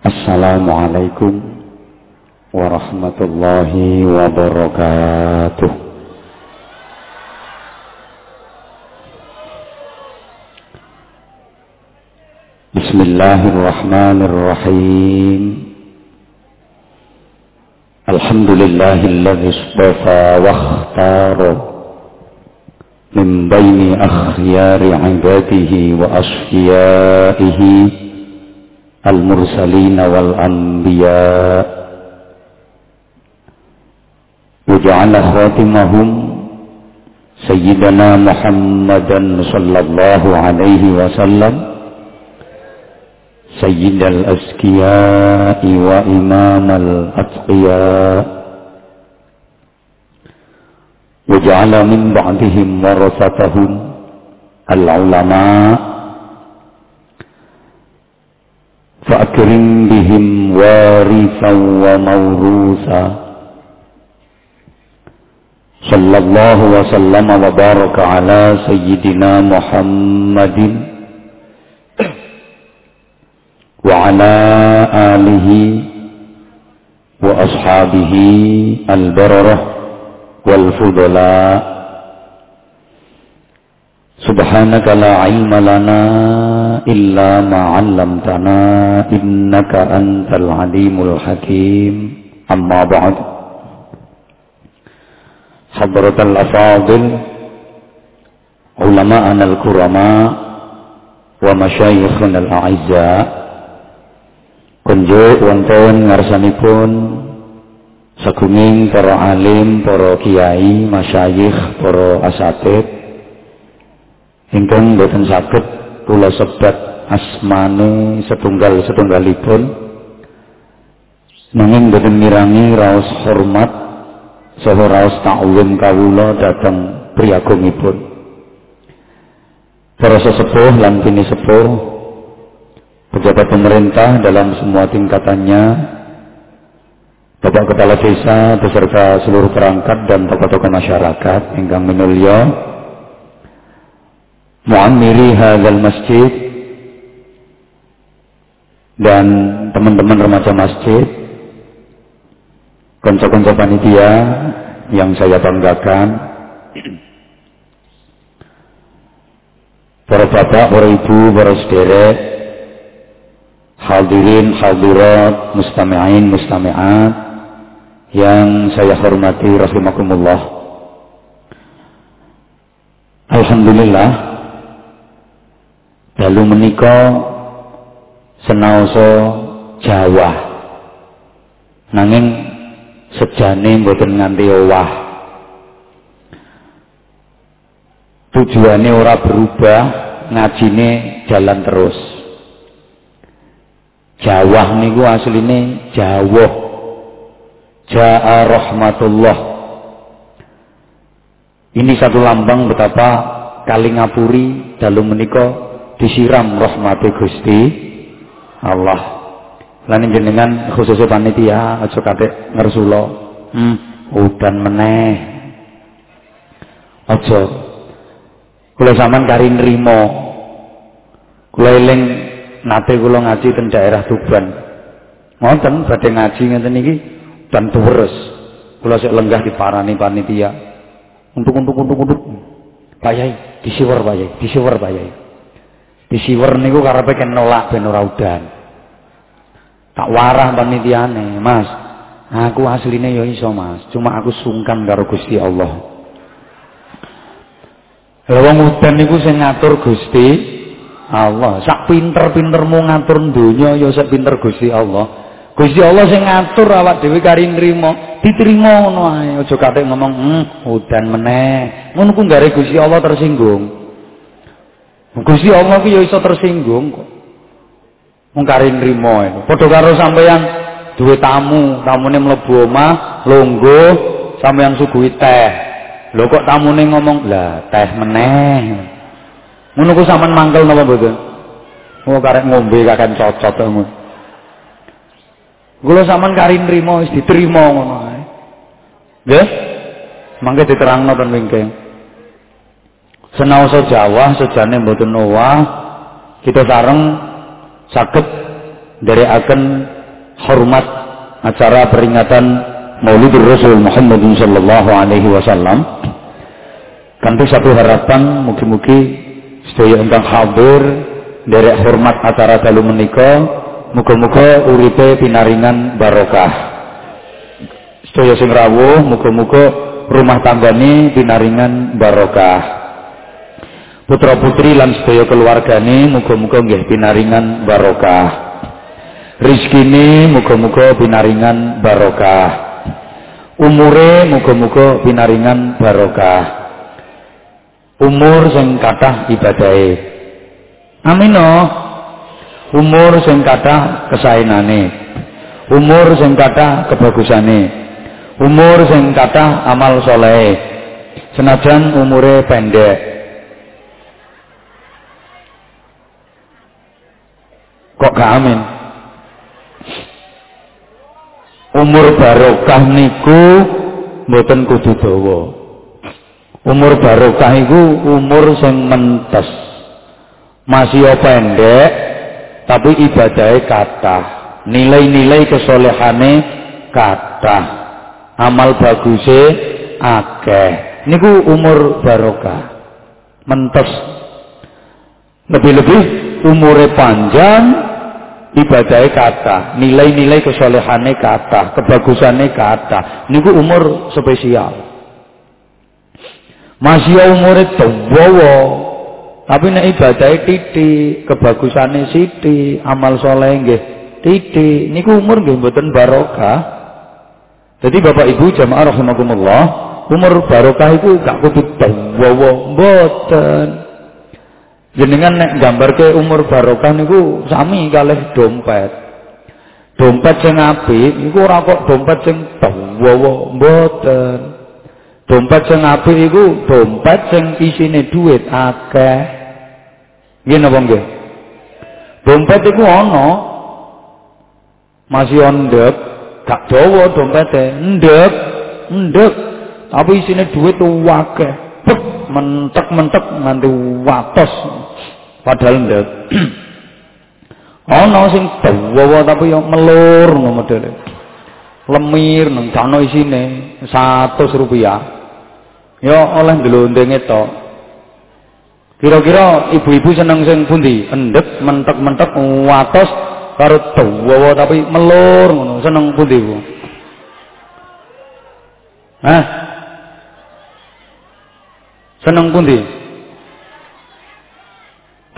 Assalamualaikum warahmatullahi wabarakatuh. Bismillahirrahmanirrahim. Alhamdulillahilladzi istafa wa ikhtara min baini akhyari ibadihi wa asfiyaihi المرسلين والأنبياء. وجعل خاتمهم سيدنا محمدا صلى الله عليه وسلم سيد الأزكياء وإمام الأتقياء. وجعل من بعدهم ورثتهم العلماء فأكرم بهم وارثا وموروثا. صلى الله وسلم وبارك على سيدنا محمد وعلى آله وأصحابه البررة والفضلاء. سبحانك لا علم لنا إلا ما علمتنا إنك أنت العليم الحكيم أما بعد حضرة الأفاضل علماءنا الكرماء ومشايخنا الأعزاء kunjuk wonten ngarsanipun sagunging para alim, para kiai, masyayikh, para asatid ingkang boten saged kula sebat asmane setunggal setunggalipun. Nanging boten mirangi raos hormat saha raos ta'zim kawula dhateng priyagungipun. Para sesepuh lan bini sepuh pejabat pemerintah dalam semua tingkatannya Bapak Kepala Desa beserta seluruh perangkat dan tokoh-tokoh masyarakat ingkang minulya muammiri hadzal masjid. Dan teman-teman remaja masjid. Konco-konco panitia yang saya banggakan. Para bapak, para ibu, para sederek hadirin, hadirat, mustami'in, mustami'at. Yang saya hormati rahimakumullah. Alhamdulillah dalu menika senaosa Jawa. Nanging sejane mboten nganti owah. Tujuannya ora berubah ngajine jalan terus. Jawa niku asline Jawa Ja'a rahmatullah. Ini satu lambang betapa Kalingapuri dalu menika disiram rahmati Gusti Allah. Lan jenengan khususnya panitia aja kate ngersula. Hmm, udan meneh. Aja. Kula sampean kari nrimo. Kula eling nate kula ngaji teng daerah Tuban. Ngoten badhe ngaji ngeten iki dan terus. Kula sik lenggah diparani panitia. Untuk untuk untuk untuk. Pak Yai, disiwer Pak Yai, disiwer Pak. Disiwer niku karepe ken nolak ben ora udan. Tak warah panitiane, Mas. Aku asline ya iso, Mas. Cuma aku sungkan karo Gusti Allah. Lah wong udan niku sing ngatur Gusti Allah. Sak pinter-pintermu ngatur donya ya sak pinter Gusti Allah. Gusti Allah sing ngatur awak dhewe kari nrimo, diterima ngono ae. Aja katik ngomong, "Hmm, udan meneh." Ngono ku Gusti Allah tersinggung. Gusti Allah ki ya iso tersinggung kok. Wong kare nrimo itu. Padha karo sampeyan duwe tamu, tamune mlebu omah, longgo, sampeyan suguhi teh. Lho kok tamune ngomong, "Lah, teh meneh." Ngono ku sampean mangkel napa mboten? Oh karek ngombe kakan cocot ngono. Kula sampean kari nrimo wis diterima ngono ae. Nggih? Mangke diterangno ten wingking. Senaosa Jawa sejane mboten owah kita sareng saged akan hormat acara peringatan Maulidur Rasul Muhammad sallallahu alaihi wasallam. Kanthi satu harapan mugi-mugi sedaya ingkang hadir dari hormat acara dalu menika muga-muga uripe pinaringan barokah. Sedaya sing rawuh muga-muga rumah tanggane pinaringan barokah. Putra putri lan sedaya keluargane muga-muga nggih pinaringan barokah. Rizkine muga-muga pinaringan barokah. Umure muga-muga pinaringan barokah. Umur sing kathah ibadahe. Amin umur sing kathah kesaenane. Umur sing kathah kebagusane. Umur sing kathah amal soleh. Senajan umure pendek kok gak amin? Umur barokah niku mboten kudu dawa. Umur barokah iku umur sing mentes. Masih pendek tapi ibadahnya kata nilai-nilai kesolehane kata amal bagusnya akeh. Niku umur barokah. Mentes. Lebih-lebih umure panjang ibadahnya kata, nilai-nilai kesolehannya kata, kebagusannya kata. Niku umur spesial. Masih umurnya tua, tapi nek ibadahnya titik, kebagusannya siti, amal soleh nggih titik. Niku umur nggih mboten barokah. Jadi Bapak Ibu jamaah rahimakumullah, umur barokah itu gak kudu tua, mboten. Jenengan nek gambarke umur barokah niku sami kalih dompet. Dompet sing apik niku ora kok dompet sing dawa mboten. Dompet sing apik iku dompet sing isine duit akeh. Nggih napa nggih? Dompet iku ana masih ondek, gak dawa dompete, ndek, ndek. Tapi isine duit akeh. Mentek-mentek nganti watos. Padahal ndak. Ana sing dawa tapi yo melur ngono modele. Lemir nang kano isine 100 rupiah. Yo oleh ndelondenge to kira-kira ibu-ibu seneng sing pundi? Endek mentek-mentek watos karo dawa tapi melur ngono. Seneng pundi Bu? Hah? Seneng pundi?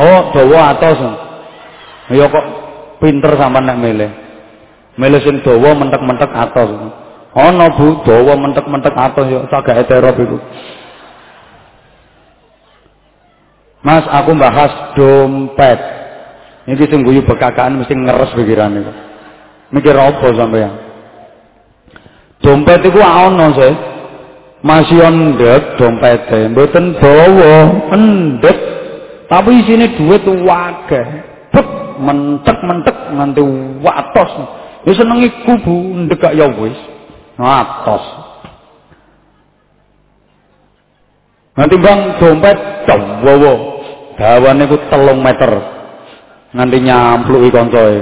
Oh, dawa atos. Ya kok pinter sampean nek milih. Milih sing dawa mentek-mentek atos. Ana Bu, dawa mentek-mentek atos ya sagak eterop iku. Mas, aku bahas dompet. Ini sing guyu bekakaan mesti ngeres pikiran itu. Mikir apa sampean? Dompet iku ana sih masih ndek dompete mboten bawa ndek tapi isine duit wakeh bek mentek-mentek nganti watos. Ya seneng iku Bu ndek ya wis watos. Nanti bang dompet dawa dawane ku telung meter nganti nyampluki kancae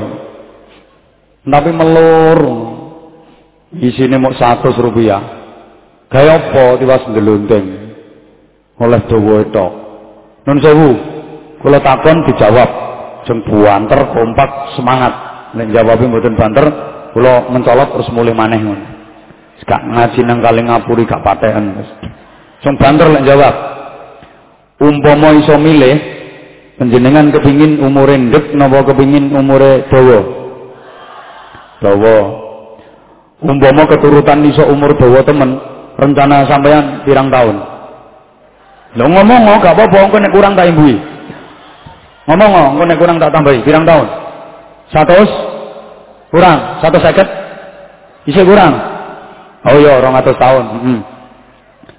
tapi melur. Isine mau 100 rupiah Gaya apa tiwas ndelundeng oleh dawa tok. Nun sewu, takon dijawab. Jeng buanter kompak semangat. Nek jawabe mboten banter, kula mencolot terus mulih maneh ngono. Gak ngaji nang kali ngapuri gak patekan. Sing banter lek jawab. Umpama iso milih panjenengan kepingin umure ndek napa kepingin umure dawa? Dawa. Umpama keturutan iso umur dawa temen, rencana sampean pirang tahun? Lo ngomong oh, gak apa-apa engko nek kurang tak imbui ngomong oh, engko nek kurang tak tambahi pirang tahun? Satu kurang. Satu seket? Isi kurang? Oh iya rong atus tahun hmm.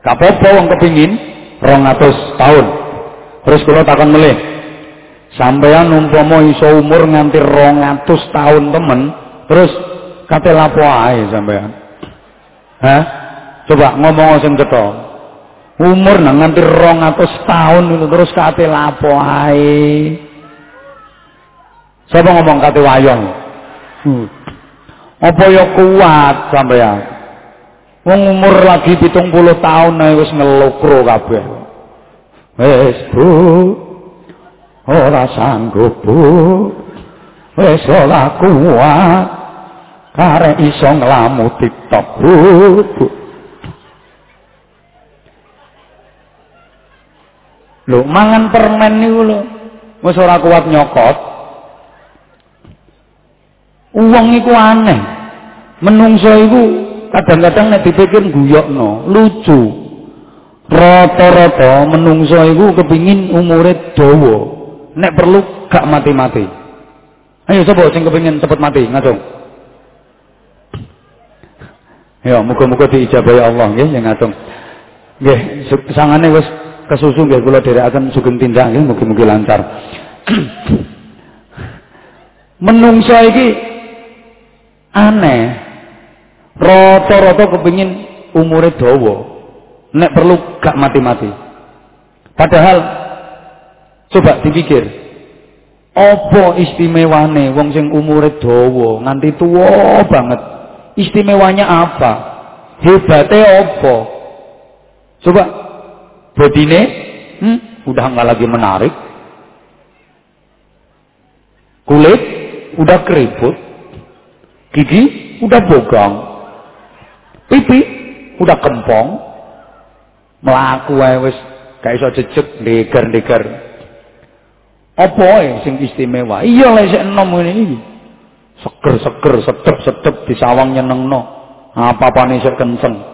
gak apa-apa wong kepingin rong atus tahun. Terus kalau takon melih sampean umpama iso umur nganti rong atus tahun temen terus kate lapo ae sampean hah Coba ngomong sing cetha. Umur nang nganti 200 tahun terus kate lapo ae. Sapa ngomong kate wayang? Hmm. Apa ya kuat sampean? Wong umur lagi pitung puluh tahun ae wis ngelokro kabeh. Wis Bu. Ora sanggup Bu. Wis ora kuat. Karek iso nglamu TikTok Bu. bu. Lho, mangan permen niku lho. Wis kuat nyokot. Uang iku aneh. Menungso iku kadang-kadang nek dipikir guyokno, lucu. Rata-rata menungso iku kepingin umure dawa. Nek perlu gak mati-mati. Ayo sapa sing kepingin cepet mati, ngacung. Ya, muga-muga diijabahi Allah nggih sing ngacung. Nggih, sangane kesusu nggih kula dherekaken sugeng tindak nggih mugi-mugi lancar. Menungso iki aneh. Rata-rata kepengin umure dawa. Nek perlu gak mati-mati. Padahal coba dipikir. Apa istimewane wong sing umure dawa nganti tuwa banget? Istimewanya apa? Hebatnya apa? Coba Bodine hmm, udah nggak lagi menarik. Kulit udah keriput. Gigi udah bogang. Pipi udah kempong. Melaku ae wis gak iso jejeg ndeger-ndeger. Apa sing istimewa? Iya lek sik enom ngene iki. Seger-seger, sedep-sedep disawang nyenengno. Apa-apane sik kenceng.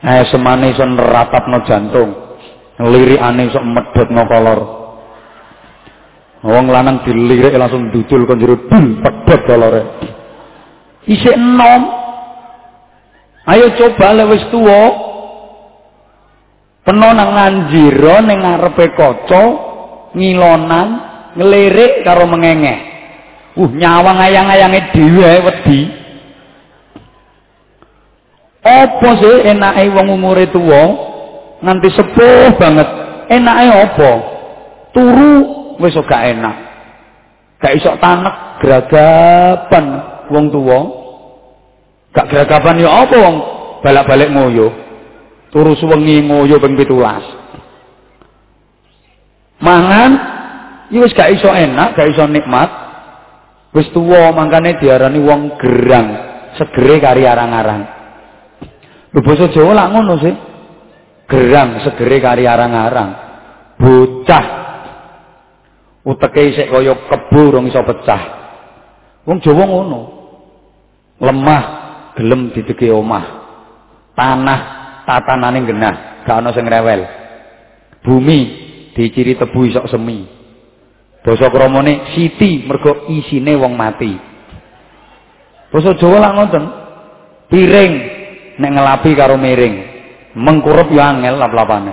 Eh semane iso neratapno jantung. Lirikane iso medhotno kolor. Wong lanang dilirik langsung dudul kon jero dul pedhot kolore. Isih enom. Ayo coba le wis tuwa. Peno nang nganjira ning ngarepe kaca ngilonan ngelirik karo mengengeh. Uh nyawang ayang-ayange dhewe wedi. Apa sih enake wong umure tuwa nganti sepuh banget? Enake apa? Turu wis gak enak. Gak iso tanek geragapan wong tuwa. Gak geragapan ya apa wong balak-balik ngoyo. Turu suwengi ngoyo ping 17. Mangan ya wis gak iso enak, gak iso nikmat. Wis tuwa mangkane diarani wong gerang, segere kari arang-arang. Lho basa Jawa lak ngono sih. Gerang segere kari arang-arang. Bocah uteke isik kaya kebu rong iso pecah. Wong Jawa ngono. Lemah gelem didege omah. Tanah tatanane genah, gak ana sing rewel. Bumi diciri tebu isok semi. Basa kramane siti mergo isine wong mati. Basa Jawa lak ngoten. Piring nek ngelapi karo miring. Mengkurup yo angel lap-lapane.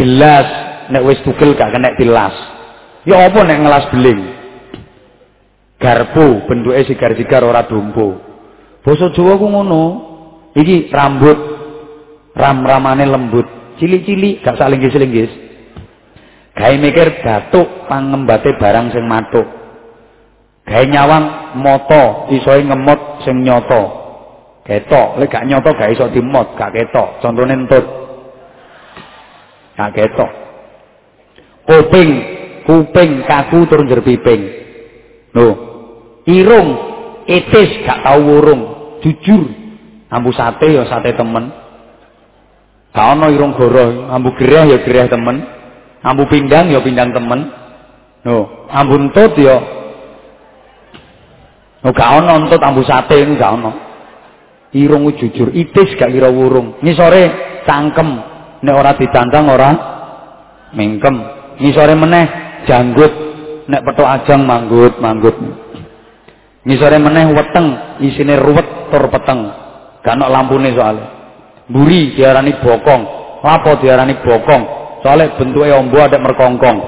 Gelas. Nek wis tugel gak kena tilas. Ya apa nek ngelas beling? Garpu. Bentuke sigar-sigar ora dompo basa Jawa ku ngono. Iki rambut. Ram-ramane lembut. Cilik-cilik gak salinggis-linggis. Gawe mikir batuk pangembate barang sing matuk gawe nyawang moto isoe ngemot sing nyoto ketok. Lek gak nyoto gak iso dimot gak ketok. Contone entut. Gak ketok. Kuping. Kuping kaku turun jer piping. Lho. Irung. Etis gak tau wurung. Jujur. Ambu sate ya sate temen. Gak ana irung goroh ambu gereh ya gereh temen. Ambu pindang ya pindang temen. Lho. Ambu entut ya Oh gak ana entut ambu sate ini gak ana. Irung jujur, itis gak kira wurung. Ngisore cangkem, nek ora ditantang ora mingkem. Ngisore meneh janggut, nek petuk ajang manggut, manggut. Ngisore meneh weteng, isine ruwet tur peteng. Gak ana lampune soalnya. Mburi diarani bokong, lapo diarani bokong. Soalnya bentuknya ombo ada merkongkong.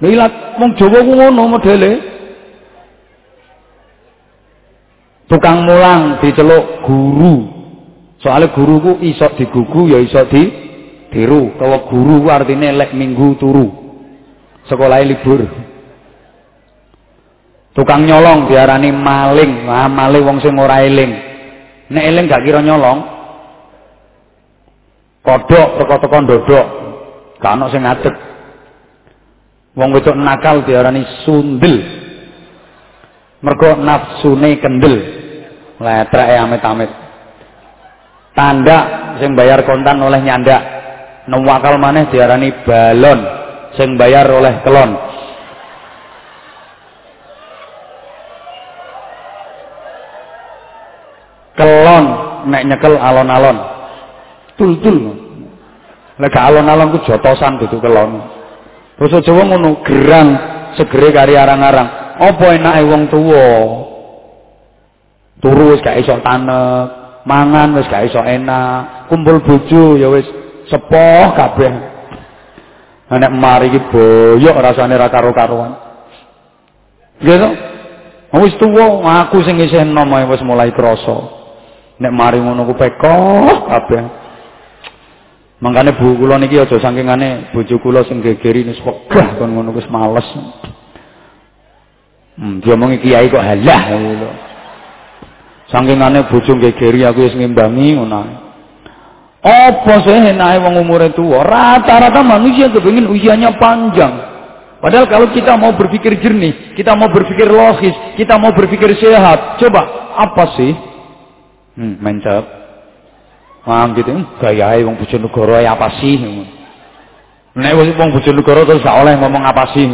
Lha ilat wong Jawa ku ngono modele. Tukang mulang diceluk guru soalnya guruku iso digugu ya iso di Diru, kawa guru artinya lek minggu turu. Sekolah libur. Tukang nyolong diarani maling. Wah, maling wong sing ora eling. Nek eling gak kira nyolong. Kodok teko-teko ndodok. Gak ana sing ngadeg. Wong wedok nakal diarani sundel. Mergo nafsune kendel. Letrek amit-amit. Tanda sing bayar kontan oleh nyandak. Newakal maneh diarani balon sing bayar oleh kelon. Kelon nek nyekel alon-alon. Tul-tul. Lek alon-alon ku jotosan dudu kelon. Basa Jawa ngono, gerang segere kari arang-arang. Apa enake wong tuwa? Turu wis gak iso tanek, mangan wis gak iso enak, kumpul bojo ya wis sepoh kabeh. Nek mari iki boyok rasane ra karo-karuan. Nggih to? Wis tuwa aku sing isih enom wis mulai krasa. Nek mari ngono ku pekoh kabeh. Mangkane bu kula niki aja sangkingane bojo kula sing gegeri wis wegah kon ngono wis males. Hmm, diomongi kiai kok halah ngono. Sangkingane bojo gegeri aku wis ngimbangi ngono. Apa sih enake wong umure tua? Rata-rata manusia kepingin usianya panjang. Padahal kalau kita mau berpikir jernih, kita mau berpikir logis, kita mau berpikir sehat, coba apa sih? Hmm, mencap. Wah, gitu. Gaya wong Bojonegoro apa sih? Nek wong Bojonegoro terus oleh ngomong apa sih?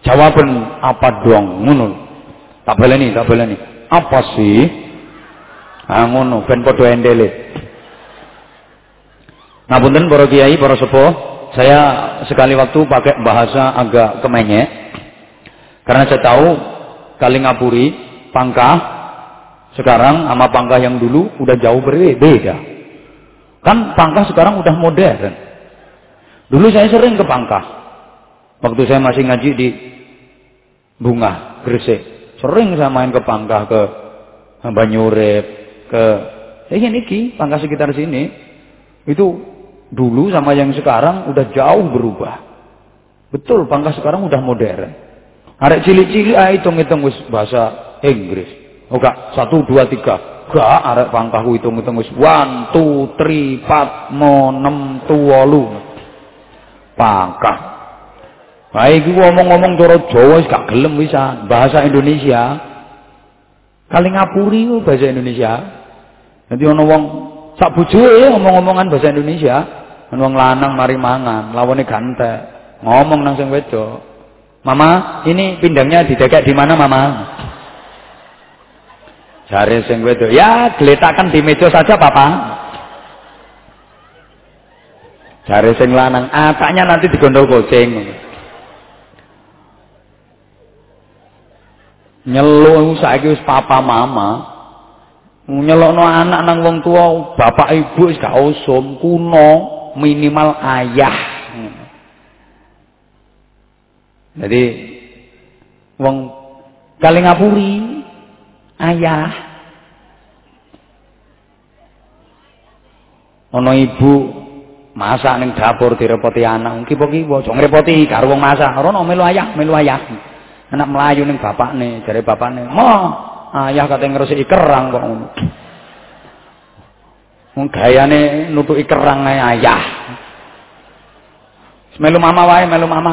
Jawaban apa dong? Ngono. Tak baleni, tak baleni. Apa sih? Ah ngono, ben padha endele. Nah punten para kiai, para sepuh, saya sekali waktu pakai bahasa agak kemenyek. Karena saya tahu kali ngapuri, pangkah, sekarang sama pangkah yang dulu udah jauh berbeda. Kan pangkah sekarang udah modern. Dulu saya sering ke pangkah. Waktu saya masih ngaji di Bunga, Gresik. Sering saya main ke pangkah, ke Banyurep, ke eh ini ki, pangkah sekitar sini. Itu dulu sama yang sekarang udah jauh berubah. Betul, pangkas sekarang udah modern. Arek cilik-cilik ah hitung-hitung wis bahasa Inggris. Oh gak, satu, dua, tiga. Gak, arek pangkahku hitung-hitung wis one, two, three, pat, mo, nem, tuwalu. Pangkah. Nah, iki ngomong-ngomong cara Jawa gak gelem bisa bahasa Indonesia. Kali ngapuri bahasa Indonesia. Nanti ono wong sak bojoe ngomong-ngomongan bahasa Indonesia. Wong lanang mari mangan, lawane gantek. Ngomong nang sing wedok. Mama, ini pindangnya didekek di mana, Mama? Jare sing wedok, ya geletakan di meja saja, Papa. Jare sing lanang, ataknya nanti digondol kucing. Nyeluk saiki wis papa mama. Nyelokno anak nang wong tua, bapak ibu wis gak usum, kuno minimal ayah. Jadi wong kali ngapuri ayah. Ana ibu masak ning dapur direpoti anak, kipo-kipo aja ngrepoti karo wong masak. Ora melu ayah, melu ayah. Anak melayu ning bapakne, jare bapakne, "Mo, ayah kate ngresiki kerang kok ngono." Wong gayane nutuki ayah. Melu mama wae, melu mama.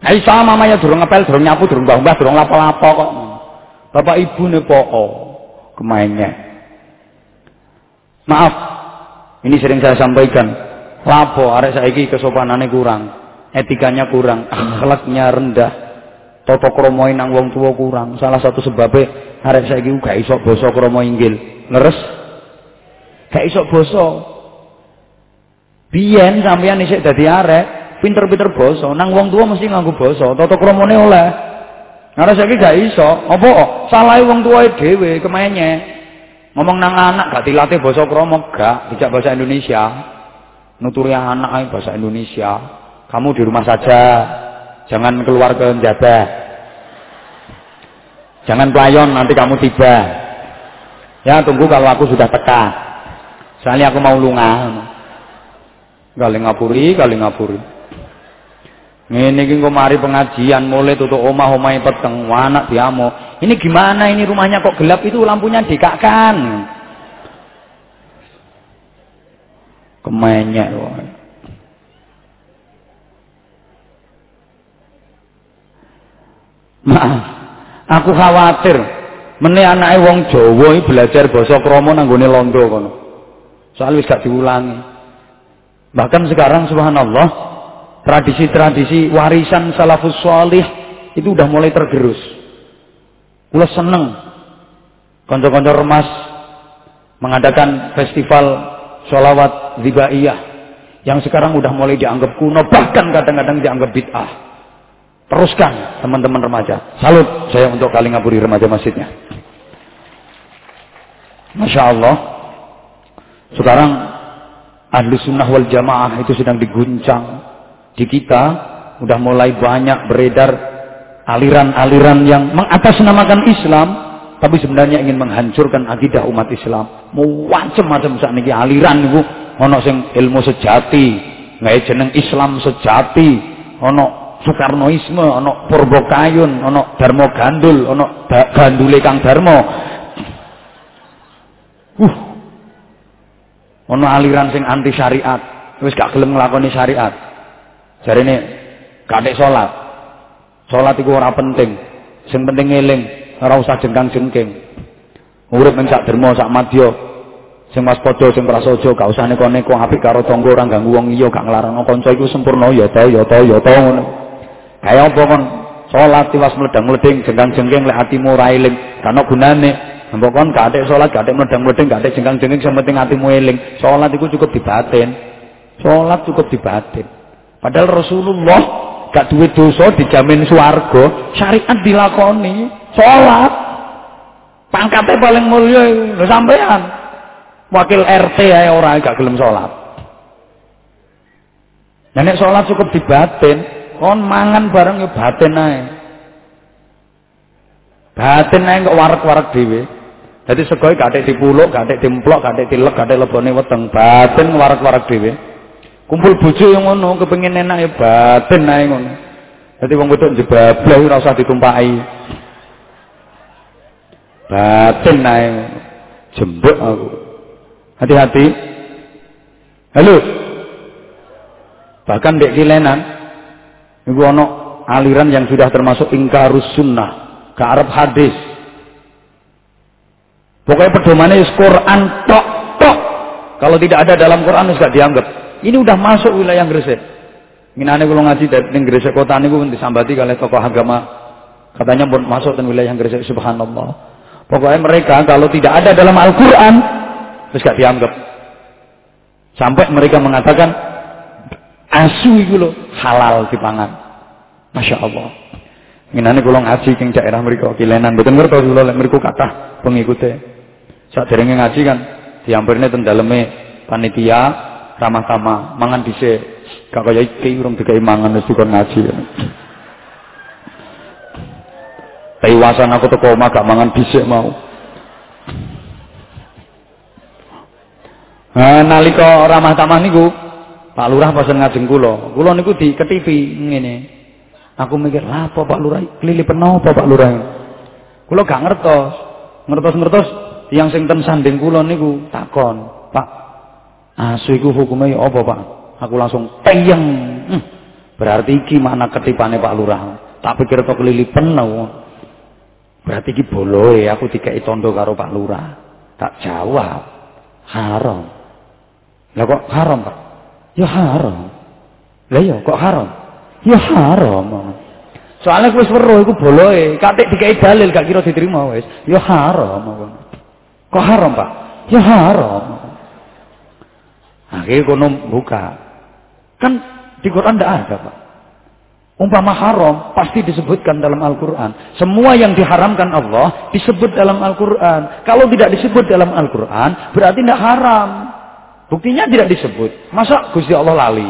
Ha iso mama ya durung ngepel, durung nyapu, durung mbah-mbah, durung lapo-lapo kok. Bapak ibu ne poko kemainnya. Maaf, ini sering saya sampaikan. Lapo arek saiki kesopanane kurang, etikanya kurang, akhlaknya rendah. Toto kromoin nang wong tua kurang. Salah satu sebabnya arek saiki gak iso basa kromo inggil. Ngeres Gak iso basa. Biyen sampeyan isik dadi arek, pinter-pinter basa, nang wong tua mesti nganggo basa, tata kramane oleh. Ora saiki gak iso. Apa salahe wong tuae dhewe kemenye. Ngomong nang anak gak dilatih basa krama gak, dijak bahasa Indonesia. Nuturi anak bahasa Indonesia. Kamu di rumah saja. Jangan keluar ke njabah. Jangan pelayon nanti kamu tiba. Ya tunggu kalau aku sudah teka. Soalnya aku mau lunga. Kali ngapuri, kali ngapuri. Ngene iki mari pengajian mulai tutup omah omahe peteng, anak diamo. Ini gimana ini rumahnya kok gelap itu lampunya dikakkan. Kemenyek wae. Maaf, aku khawatir meneh anake wong Jawa iki belajar basa krama nanggone londo kono. Soal wis gak diulangi. Bahkan sekarang subhanallah tradisi-tradisi warisan salafus sholih itu udah mulai tergerus. Kula seneng kanca-kanca remas mengadakan festival sholawat zibaiyah yang sekarang udah mulai dianggap kuno bahkan kadang-kadang dianggap bid'ah. Teruskan teman-teman remaja. Salut saya untuk kali ngaburi remaja masjidnya. Masya Allah. Sekarang ahli sunnah wal jamaah itu sedang diguncang. Di kita udah mulai banyak beredar aliran-aliran yang mengatasnamakan Islam tapi sebenarnya ingin menghancurkan akidah umat Islam. Mau macam-macam saat ini aliran itu ono sing ilmu sejati, nggak jeneng Islam sejati, ono Soekarnoisme, ono Purbo Kayun, ono Darmo Gandul, ono da Gandule Kang Darmo. Uh. Ono aliran sing anti syariat, wis gak gelem nglakoni syariat. Jarine kadek salat. Salat iku ora penting. Sing penting eling, ora usah jengkang-jengking. Urip ning sak derma sak madya. Sing waspada sing prasaja gak usah neko-neko apik karo tangga ora ganggu wong liya gak nglarangno kanca iku sempurna ya ta ya ta ya ta ngono. Kaya apa kon salat tiwas mledang-mleding jengkang-jengking lek atimu ora eling, kan gunane. Mbok kon gak atik salat, gak atik mledang-mleding, gak atik jengkang-jengking sing penting atimu eling. Salat iku cukup dibatin. Salat cukup dibatin. Padahal Rasulullah gak duwe dosa dijamin swarga, syariat dilakoni, salat. Pangkatnya paling mulia lho sampean. Wakil RT ae ora gak gelem salat. Nah nek salat cukup dibatin, kon mangan bareng ya batin ae. Batin ae kok warek-warek dhewe. Dadi segoe gak dipuluk, gak atik dimplok, gak atik dilek, gak atik lebone weteng. Batin warek-warek dhewe. Kumpul bojo yang ngono kepengin enak ya batin ae ngono. Dadi wong wedok jebablah ora usah ditumpaki. Batin ae. Jembek aku. Hati-hati. Halo. Bahkan dek kilenan Iku ono aliran yang sudah termasuk ingkarus sunnah, ke Arab hadis. Pokoknya pedomannya Quran tok tok. Kalau tidak ada dalam Quran gak dianggap. Ini udah masuk wilayah Gresik. Minane kalau ngaji dari Gresik kota ini pun disambati oleh tokoh agama. Katanya pun masuk dan wilayah Gresik subhanallah. Pokoknya mereka kalau tidak ada dalam Al-Quran, terus gak dianggap. Sampai mereka mengatakan asu itu loh halal dipangan. Masya Allah. Minane kula ngaji king daerah mriku kilenan mboten ngertos kula lek mriku kathah pengikute. Saderenge ngaji kan diampirne ten daleme panitia ramah tamah mangan dhisik. Gak kaya iki urung digawe mangan wis dikon ngaji. Tewasan aku teko omah gak mangan dhisik mau. Nah, nalika ramah tamah niku Pak Lurah pesen ngajeng kula. Kula niku diketipi ngene. Aku mikir, "Lah apa Pak Lurah kelili apa Pak Lurah?" Kula gak ngertos. Ngertos-ngertos yang sing ten sanding kula niku takon, "Pak, asu iku hukume apa, Pak?" Aku langsung teyeng. Hmm, berarti iki makna ketipane Pak Lurah. Tak pikir to kelili Berarti iki boloe aku dikai tondo karo Pak Lurah. Tak jawab. Haram. Lah kok haram, Pak? Ya haram. Lah ya kok haram? Ya haram. Soalnya wis weruh iku boloe, katik dikai dalil gak kira diterima wis. Ya haram. Kok haram, Pak? Ya haram. Akhirnya kono buka. Kan di Quran tidak ada, Pak. Umpama haram pasti disebutkan dalam Al-Quran. Semua yang diharamkan Allah disebut dalam Al-Quran. Kalau tidak disebut dalam Al-Quran berarti tidak haram. Buktinya tidak disebut. Masa Gusti Allah lali?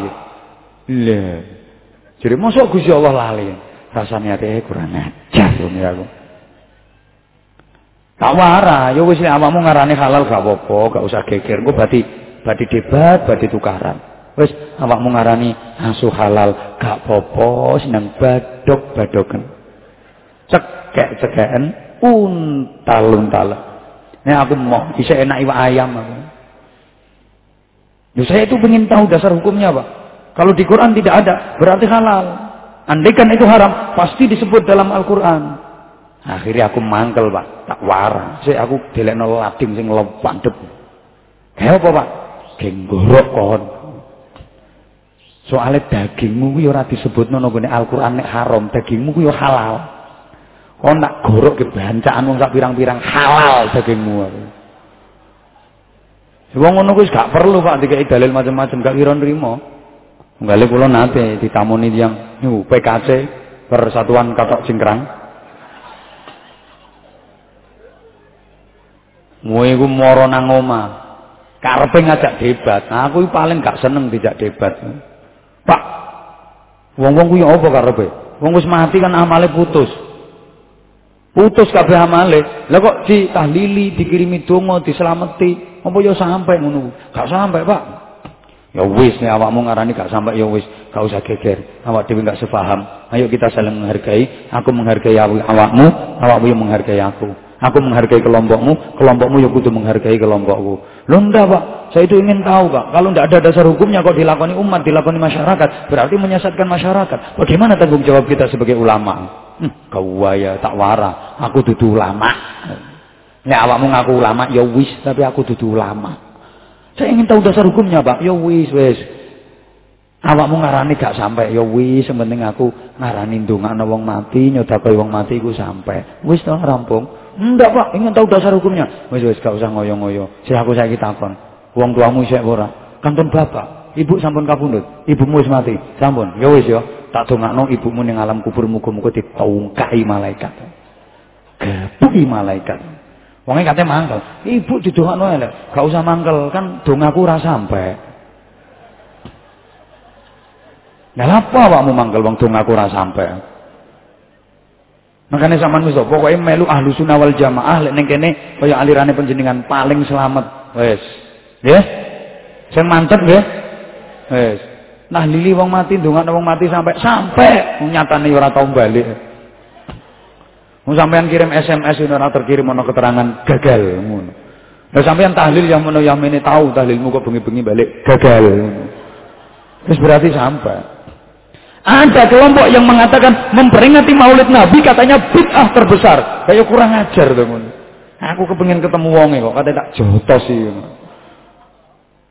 Lah. Jadi masa Gusti Allah lali? Rasanya teh kurang ajar ya aku. Tak wara, ya wis awakmu ngarani halal gak apa-apa, gak usah geger. Engko badi badi debat, badi tukaran. Wis awakmu ngarani asu halal, gak popo seneng badok-badoken. Cekek-cekeken, untal-untal. Nek aku mau bisa enak iwak ayam aku. Ya, saya itu ingin tahu dasar hukumnya, Pak. Kalau di Quran tidak ada, berarti halal. Andaikan itu haram, pasti disebut dalam Al-Quran. Akhirnya aku mangkel, Pak. Tak warang. Saya aku delekno lading sing lepandep. Kayak apa, Pak? Genggorok kon. Soalnya dagingmu kuwi ora disebutno nang Al-Qur'an nek haram, dagingmu kuwi halal. Kon nak gorok ke bancaan wong sak pirang-pirang halal dagingmu. Wong ngono kuwi gak perlu Pak dikai dalil macam-macam gak kira nrimo. Nggale kula nate ditamoni yang niku PKC Persatuan Katok Cingkrang. Muwe iku mara nang omah. Karepe ngajak debat. Nah, aku paling gak seneng dijak debat. Pak, wong-wong kuwi apa karepe? Wong wis mati kan amale putus. Putus kabeh amale. Lah kok ditahlili, dikirimi donga, diselameti. Apa ya sampai ngono? Gak sampai, Pak. Ya wis nek awakmu ngarani gak sampai ya wis, gak usah geger. Awak dhewe gak sepaham. Ayo kita saling menghargai. Aku menghargai awakmu, awakmu yang menghargai aku. Aku menghargai kelompokmu, kelompokmu ya kudu menghargai kelompokku. Loh enggak Pak, saya itu ingin tahu Pak. Kalau enggak ada dasar hukumnya kok dilakoni umat, dilakoni masyarakat, berarti menyesatkan masyarakat. Bagaimana tanggung jawab kita sebagai ulama? Hm, kau ya tak wara, aku dudu ulama. Nek awakmu ngaku ulama ya wis, tapi aku dudu ulama. Saya ingin tahu dasar hukumnya Pak. Ya wis, wis. Awakmu ngarani gak sampai ya wis, penting aku ngarani ndongakno wong mati, nyodakoi wong mati iku sampai. Wis to rampung. Enggak pak, ingin tahu dasar hukumnya. Wes wes gak usah ngoyo-ngoyo. Si aku saya kita takon. Wong tuamu isek ora? Kantun bapak. Ibu sampun kapundhut. Ibumu wis mati. Sampun. Ya wis ya. Tak dongakno ibumu ning alam kubur muga-muga ditungkai malaikat. Gepuki malaikat. Wonge kate mangkel. Ibu didongakno elek. Gak usah mangkel, kan dongaku ora sampe. Lah apa awakmu mangkel wong dongaku ora sampe? Makanya sama wis pokoknya melu ahlu sunnah wal jamaah lek ning kene kaya alirane penjenengan paling selamat. Wes. Ya. Sing mantep nggih. Wes. Nah lili wong mati ndongakno wong mati sampai sampai nyatane ora tau balik. Wong sampean kirim SMS ini ora terkirim ana keterangan gagal ngono. Lah sampean tahlil yang menawa yang ini tahu tahlilmu kok bengi-bengi balik gagal. Terus berarti sampai. Ada kelompok yang mengatakan memperingati maulid Nabi katanya bid'ah terbesar. Kayak kurang ajar teman. Aku kepengen ketemu wonge kok katanya tak jotos sih.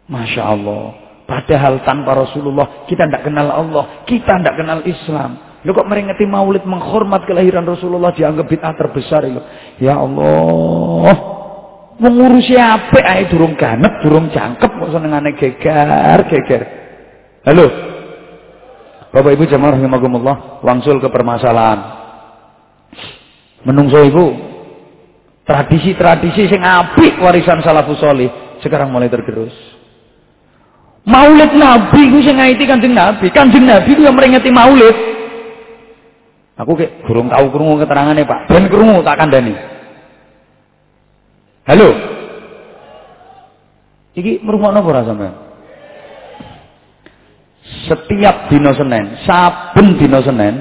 Masya Allah. Padahal tanpa Rasulullah kita tidak kenal Allah, kita tidak kenal Islam. Lo kok meringati maulid menghormat kelahiran Rasulullah dianggap bid'ah terbesar itu. Ya Allah. Mengurusi apa ae durung ganet, durung jangkep kok senengane gegar, geger. Halo. Bapak Ibu jamaah rahimakumullah, wangsul ke permasalahan. Menungso ibu tradisi-tradisi sing apik warisan salafus salih sekarang mulai tergerus. Maulid Nabi ku sing ngaiti Kanjeng Nabi. Kanjeng Nabi ku yang meringati maulid. Aku kayak kurung tahu krungu keterangannya Pak. Ben krungu tak kandani. Halo. Iki merungokno ora sampean? setiap dino Senin, saben dino Senin,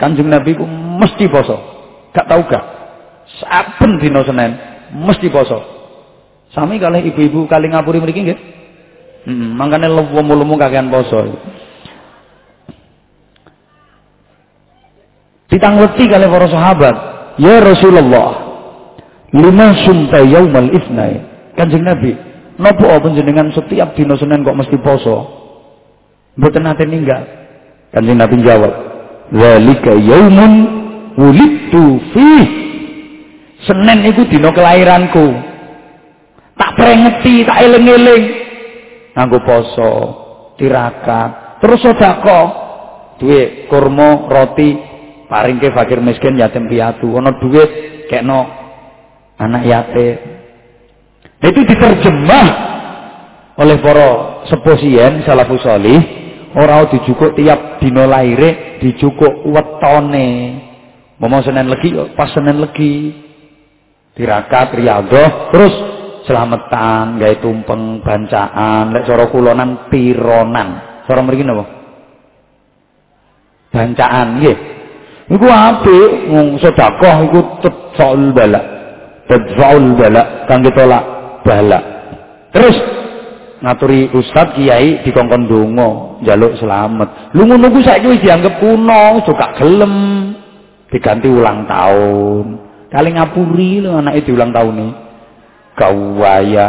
Kanjeng Nabi ku mesti poso. Gak tau gak? Saben dino Senin mesti poso. Sami kalih ibu-ibu kali ngapuri mriki nggih. Heeh, mangkane lemu-lemu kakean poso. Ditangleti kali para sahabat, "Ya Rasulullah, lima sumta yaumal itsnai." Kanjeng Nabi, napa panjenengan setiap dino Senin kok mesti poso? Mboten nate ninggal. Kanjeng Nabi jawab, "Zalika yaumun wulidtu fi." Senin iku dina kelahiranku. Tak prengeti, tak eling-eling. Nganggo poso, tirakat, terus sedekah. Duit kurma, roti, paringke fakir miskin yatim piatu. Ana duit kekno anak yatim. Itu diterjemah oleh para sepuh salafus salih Ora dijukuk tiap dina laire, dijukuk wetone. Momo Senin legi pas Senin legi. Tirakat riyadhah terus Selamatan, gawe tumpeng, bancaan, lek cara kulonan tironan. Cara mriki napa? Bancaan nggih. Iku apik, wong sedekah iku tetsaul bala. Tetsaul bala kangge tolak bala. Terus ngaturi ustad kiai dikongkon donga njaluk selamat. Lu ngono ku saiki wis dianggep kuno, suka gelem diganti ulang tahun. Kali ngapuri lho anake di ulang tahun nih kawaya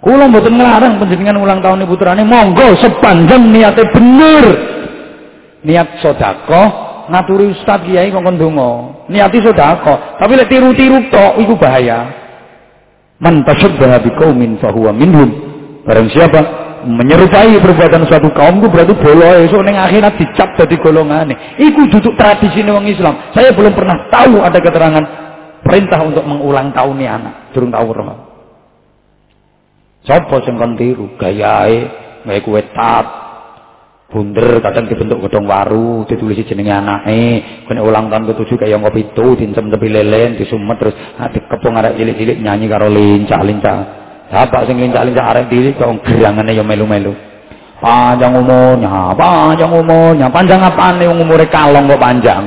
kula mboten nglarang panjenengan ulang tahun putrane monggo sepanjang niate bener niat sedekah ngaturi ustaz kiai kongkon donga. Niati sedekah tapi lek tiru-tiru tok iku bahaya. Man tasyabbaha biqaumin fahuwa minhum. Barang siapa menyerupai perbuatan suatu kaum itu berarti boloe so ning akhirat dicap dadi golongane. Iku duduk tradisi wong Islam. Saya belum pernah tahu ada keterangan perintah untuk mengulang tahun anak durung tahu roh sapa sing kon tiru? Gayae gawe kuwe tat bunder kadang dibentuk godong waru ditulisi jenenge anake. Kene ulang tahun ketujuh kaya ngopi itu dincem tepi lelen disumet terus ati kepung arek cilik-cilik nyanyi karo lincah-lincah. Apa sing lincah-lincah arek cilik kok gerangane ya melu-melu. Panjang umurnya panjang umurnya. Panjang apane umure kalong kok panjang?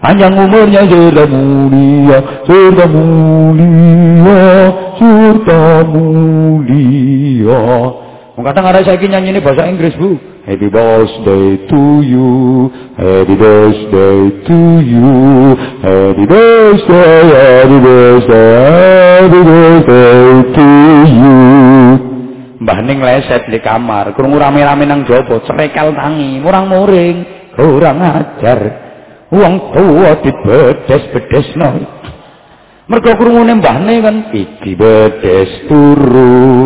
Panjang umurnya surga mulia, surga mulia, surga mulia. Mau kata nggak saya nyanyi ini bahasa Inggris bu. Happy birthday to you, happy birthday to you, happy birthday, happy birthday, happy birthday to you. Mbah Ning leset di kamar, kurung rame-rame nang jopo, cerekal tangi, murang muring, kurang ajar wong tuwa dibedes-bedesno mergo krungune mbahne kan iki bedes turu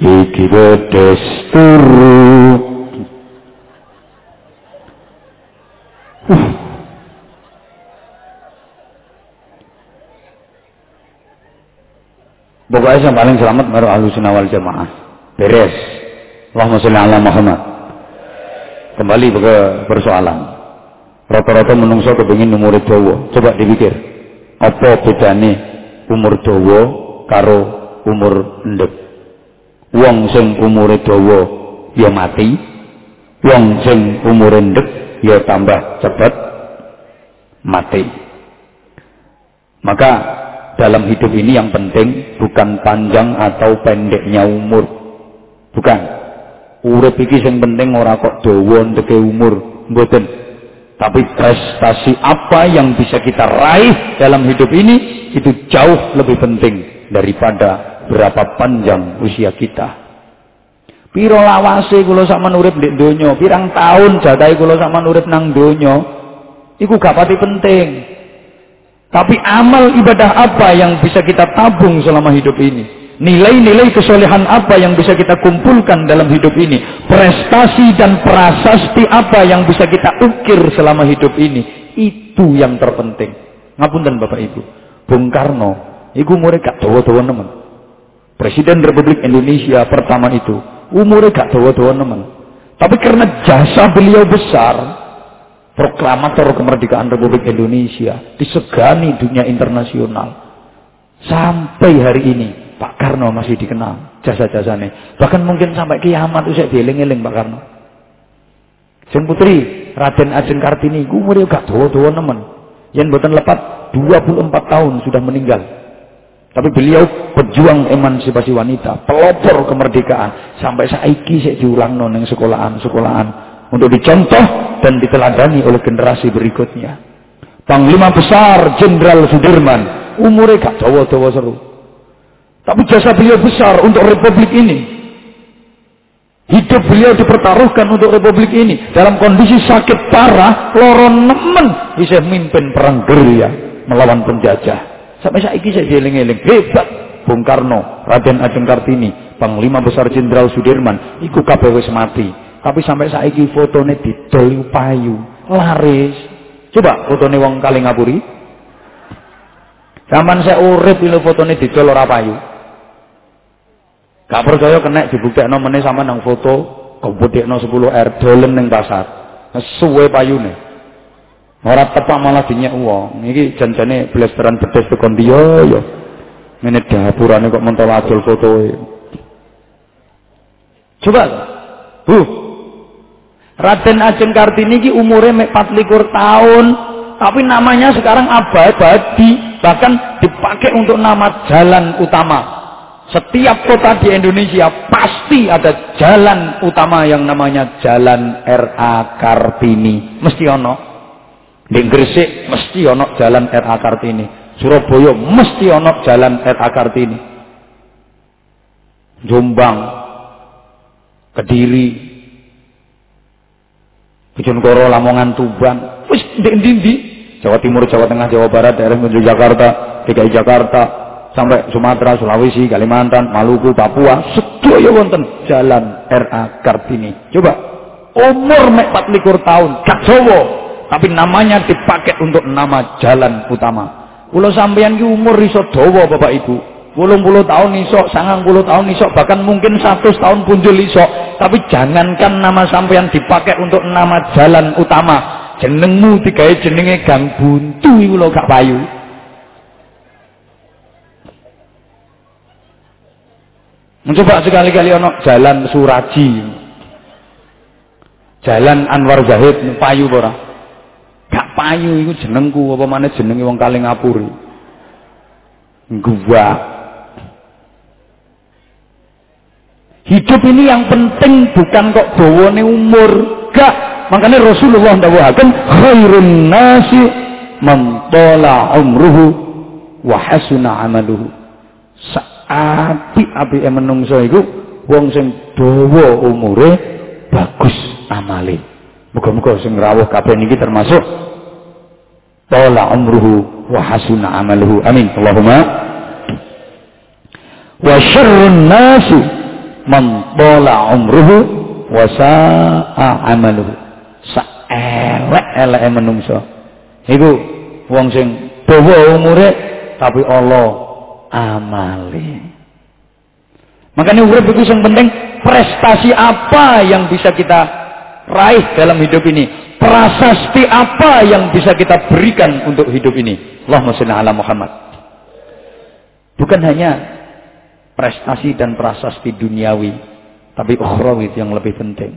iki bedes turu uh. Pokoknya yang paling selamat baru alusun awal jamaah. Beres. Allahumma sholli ala Muhammad. Kembali ke persoalan. Rata-rata menungso kepengin umur dawa. Coba dipikir. Apa bedane umur dawa karo umur endek? Wong sing umure dawa ya mati. Wong sing umure endek ya tambah cepat mati. Maka dalam hidup ini yang penting bukan panjang atau pendeknya umur. Bukan. Urip iki sing penting ora kok dawa ndeke umur, mboten. Tapi prestasi apa yang bisa kita raih dalam hidup ini itu jauh lebih penting daripada berapa panjang usia kita. Piro lawase kula sak menurip ndek donya, pirang tahun jadahe kula sak menurip nang donya, iku gak pati penting. Tapi amal ibadah apa yang bisa kita tabung selama hidup ini? Nilai-nilai kesolehan apa yang bisa kita kumpulkan dalam hidup ini? Prestasi dan prasasti apa yang bisa kita ukir selama hidup ini? Itu yang terpenting. Ngapunten Bapak Ibu. Bung Karno, iku umure gak dawa-dawa nemen. Presiden Republik Indonesia pertama itu, umure gak dawa-dawa nemen. Tapi karena jasa beliau besar, proklamator kemerdekaan Republik Indonesia, disegani dunia internasional. Sampai hari ini, Pak Karno masih dikenal jasa-jasanya. Bahkan mungkin sampai kiamat itu saya dieling-eling Pak Karno. Sing putri Raden Ajeng Kartini umure gak dawa-dawa nemen. Yen mboten lepat 24 tahun sudah meninggal. Tapi beliau pejuang emansipasi wanita, pelopor kemerdekaan sampai saiki saya diulang ning sekolahan-sekolahan untuk dicontoh dan diteladani oleh generasi berikutnya. Panglima besar Jenderal Sudirman, umure gak dawa-dawa seru. Tapi jasa beliau besar untuk republik ini. Hidup beliau dipertaruhkan untuk republik ini. Dalam kondisi sakit parah, loron nemen bisa mimpin perang gerilya melawan penjajah. Sampai saat ini saya dieling-eling. Hebat Bung Karno, Raden Ajeng Kartini, Panglima Besar Jenderal Sudirman, iku kabeh wis mati. Tapi sampai saat ini fotonya didol payu, laris. Coba fotonya wong kali ngapuri. Zaman saya urip ini fotonya didol ora payu. Gak percaya kena dibuktekno meneh sama nang foto kebudekno 10 R dolen ning pasar. Suwe payune. Ora tepak malah dinyek wong. Iki janjane blasteran bedes tekan dia ya. Ngene dapurane kok mentol adol fotoe. Coba. Bu. Raden Ajeng Kartini ki umure mek 24 tahun, tapi namanya sekarang abadi, bahkan dipakai untuk nama jalan utama. Setiap kota di Indonesia pasti ada jalan utama yang namanya Jalan RA Kartini. Mesti ono. Di Gresik mesti ono Jalan RA Kartini. Surabaya mesti ono Jalan RA Kartini. Jombang, Kediri, Bojonegoro, Lamongan, Tuban, wis ndi Jawa Timur, Jawa Tengah, Jawa Barat, daerah menuju Jakarta, DKI Jakarta, sampai Sumatera, Sulawesi, Kalimantan, Maluku, Papua, sedaya wonten jalan RA Kartini. Coba umur mek 24 tahun, gak Jawa, tapi namanya dipakai untuk nama jalan utama. Kula sampeyan ki umur iso dawa Bapak Ibu. 80 tahun iso, 90 tahun iso, bahkan mungkin 100 tahun punjul iso. Tapi jangankan nama sampeyan dipakai untuk nama jalan utama. Jenengmu digawe jenenge Gang Buntu iku lho gak payu. Mencoba sekali-kali ono jalan Suraji. Jalan Anwar Zahid payu ora? Payu iku jenengku apa mana jenenge wong Kaling Ngapuri. Gua. Hidup ini yang penting bukan kok bawane umur. Gak. Makanya Rasulullah ndawuhaken khairun nasi man umruhu wa hasuna amaluhu api yang menungso iku wong sing dawa umure bagus amale. Muga-muga sing rawuh kabeh niki termasuk tola umruhu wa hasuna amaluhu. Amin. Allahumma wa syarrun nasi man tola umruhu wa sa'a amaluhu. Saelek-eleke menungso. Iku wong sing dawa umure tapi Allah amali. Makanya urip itu yang penting prestasi apa yang bisa kita raih dalam hidup ini. Prasasti apa yang bisa kita berikan untuk hidup ini. Allahumma sholli ala Muhammad. Bukan hanya prestasi dan prasasti duniawi, tapi ukhrawi yang lebih penting.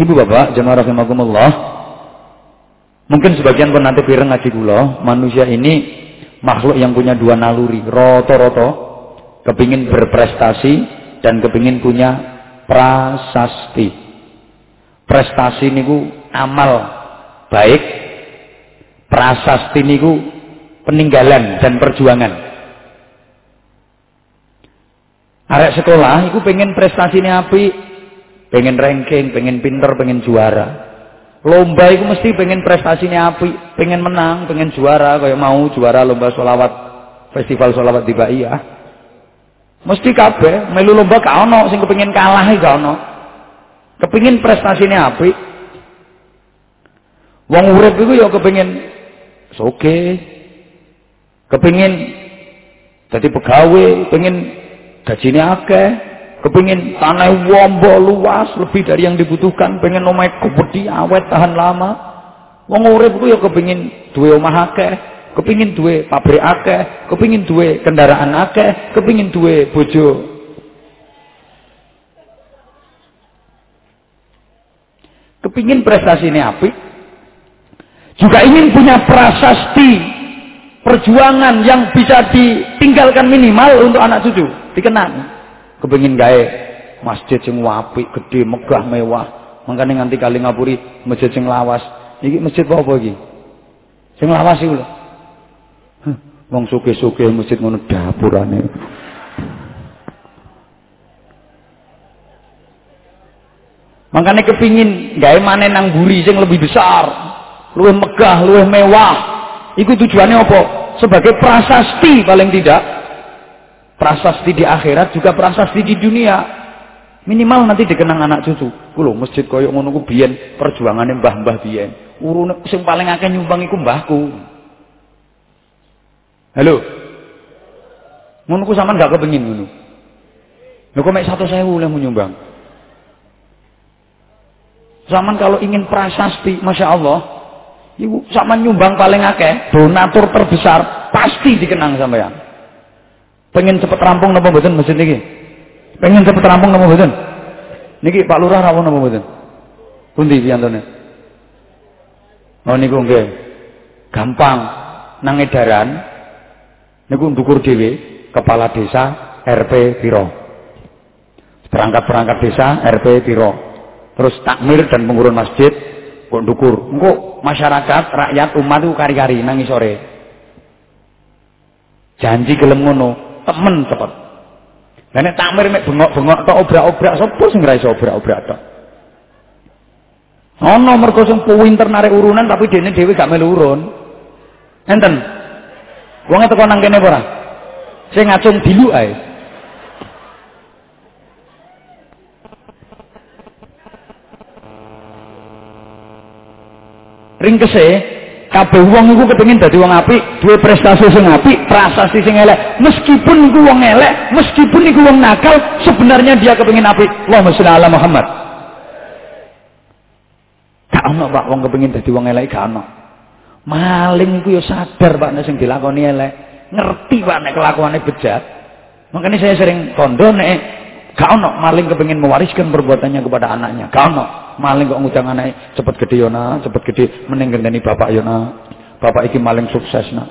Ibu bapak, jemaah rahimakumullah. Mungkin sebagian pun nanti pireng ngaji kula, manusia ini makhluk yang punya dua naluri, roto-roto, kepingin berprestasi dan kepingin punya prasasti. Prestasi niku amal baik, prasasti niku peninggalan dan perjuangan. Arek sekolah iku pengen prestasinya api, pengen ranking, pengen pinter, pengen juara. Lomba itu mesti pengen prestasinya api, pengen menang, pengen juara, kayak mau juara lomba solawat, festival solawat di Baia. Mesti kabeh melu lomba gak ono sing kepengin kalah gak ono. Kepengin prestasinya api. Wong urip iku ya kepengin soge. Kepengin jadi pegawai, pengen gajinya akeh, Kepingin tanah wombo luas lebih dari yang dibutuhkan, pengen omah gede awet tahan lama. Wong urip ku ya kepingin duwe omah akeh, kepingin duwe pabrik akeh, kepingin duwe kendaraan akeh, kepingin duwe bojo. Kepingin prestasi ini api. Juga ingin punya prasasti perjuangan yang bisa ditinggalkan minimal untuk anak cucu, dikenang kepengin gawe masjid sing apik, gede, megah, mewah. Makanya nganti kali ngapuri masjid sing lawas. Iki masjid apa iki? Sing lawas. Wong suke-suke masjid ngono dapurane. Makanya kepingin gawe mana nang buri sing lebih besar, luwih megah, luwih mewah. Iku tujuannya apa? Sebagai prasasti paling tidak. Prasasti di akhirat juga prasasti di dunia. Minimal nanti dikenang anak cucu. Kulo masjid koyok ngono ku biyen perjuangane mbah-mbah biyen. Urune sing paling akeh nyumbang iku mbahku. Halo? Ngono ku sampean gak kepengin ngono? Lho kok mek 100.000 oleh nyumbang zaman kalau ingin prasasti Masya Allah ibu sama nyumbang paling akeh donatur terbesar pasti dikenang sampean Pengen cepet rampung napa mboten masjid niki? Pengen cepet rampung napa mboten? Niki Pak Lurah rawuh napa mboten? Pundi piyantone? Oh niku nggih. Gampang nang edaran niku ndukur dhewe kepala desa RP piro. Perangkat-perangkat desa RP piro. Terus takmir dan pengurus masjid kok ndukur. Engko masyarakat, rakyat, umat itu kari-kari nang sore. Janji gelem ngono, temen cepet. Lah nek takmir mek bengok-bengok tok obrak-obrak sapa sing ra iso obrak-obrak tok. Ana mergo sing pinter narik urunan tapi dene dhewe gak melu urun. Enten. Wong teko nang kene apa ora? Sing ngacung dilu ae. Ringkese kabeh wong iku kepengin dadi wong apik, duwe prestasi sing apik, prasasti sing elek. Meskipun iku wong elek, meskipun iku wong nakal, sebenarnya dia kepengin apik. Allahumma sholli ala Muhammad. Gak ono Pak wong kepengin dadi wong elek gak ono. Maling iku ya sadar Pak nek sing dilakoni elek. Ngerti Pak nek kelakuannya bejat. Makanya saya sering kondo nek Gak ono maling kepengin mewariskan perbuatannya kepada anaknya. Gak ono maling kok ngutang anaknya cepet gede yona, cepet gede mending gendeni bapak yona. Bapak iki maling sukses nak.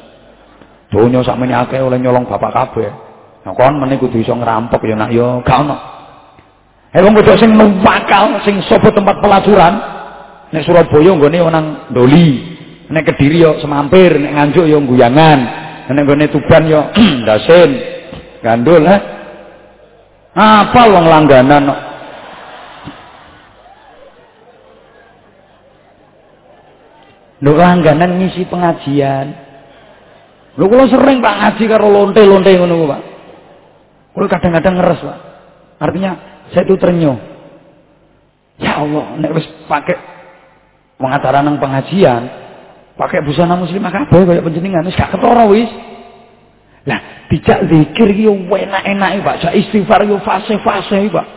Donya sakmene akeh oleh nyolong bapak kabeh. Nah kon meneh kudu iso ngerampok ya nak yo gak ono. Eh wong wedok sing numpakal sing sapa tempat pelacuran nek Surabaya nggone nang Doli. Nek Kediri yo semampir, nek Nganjuk yo guyangan. Nek nggone Tuban yo dasin. Gandul ha. Apa wong langganan kok. Lho langganan ngisi pengajian. Lho kula sering Pak ngaji karo lonte-lonte ngono Pak. Kula kadang-kadang ngeres Pak. Artinya saya itu ternyuh. Ya Allah, nek wis pakai pengacara nang pengajian, pakai busana muslimah kabeh kaya panjenengan wis gak ketara wis. Lah, dijak zikir yo enak-enak Pak, jak istighfar yo fase-fase Pak.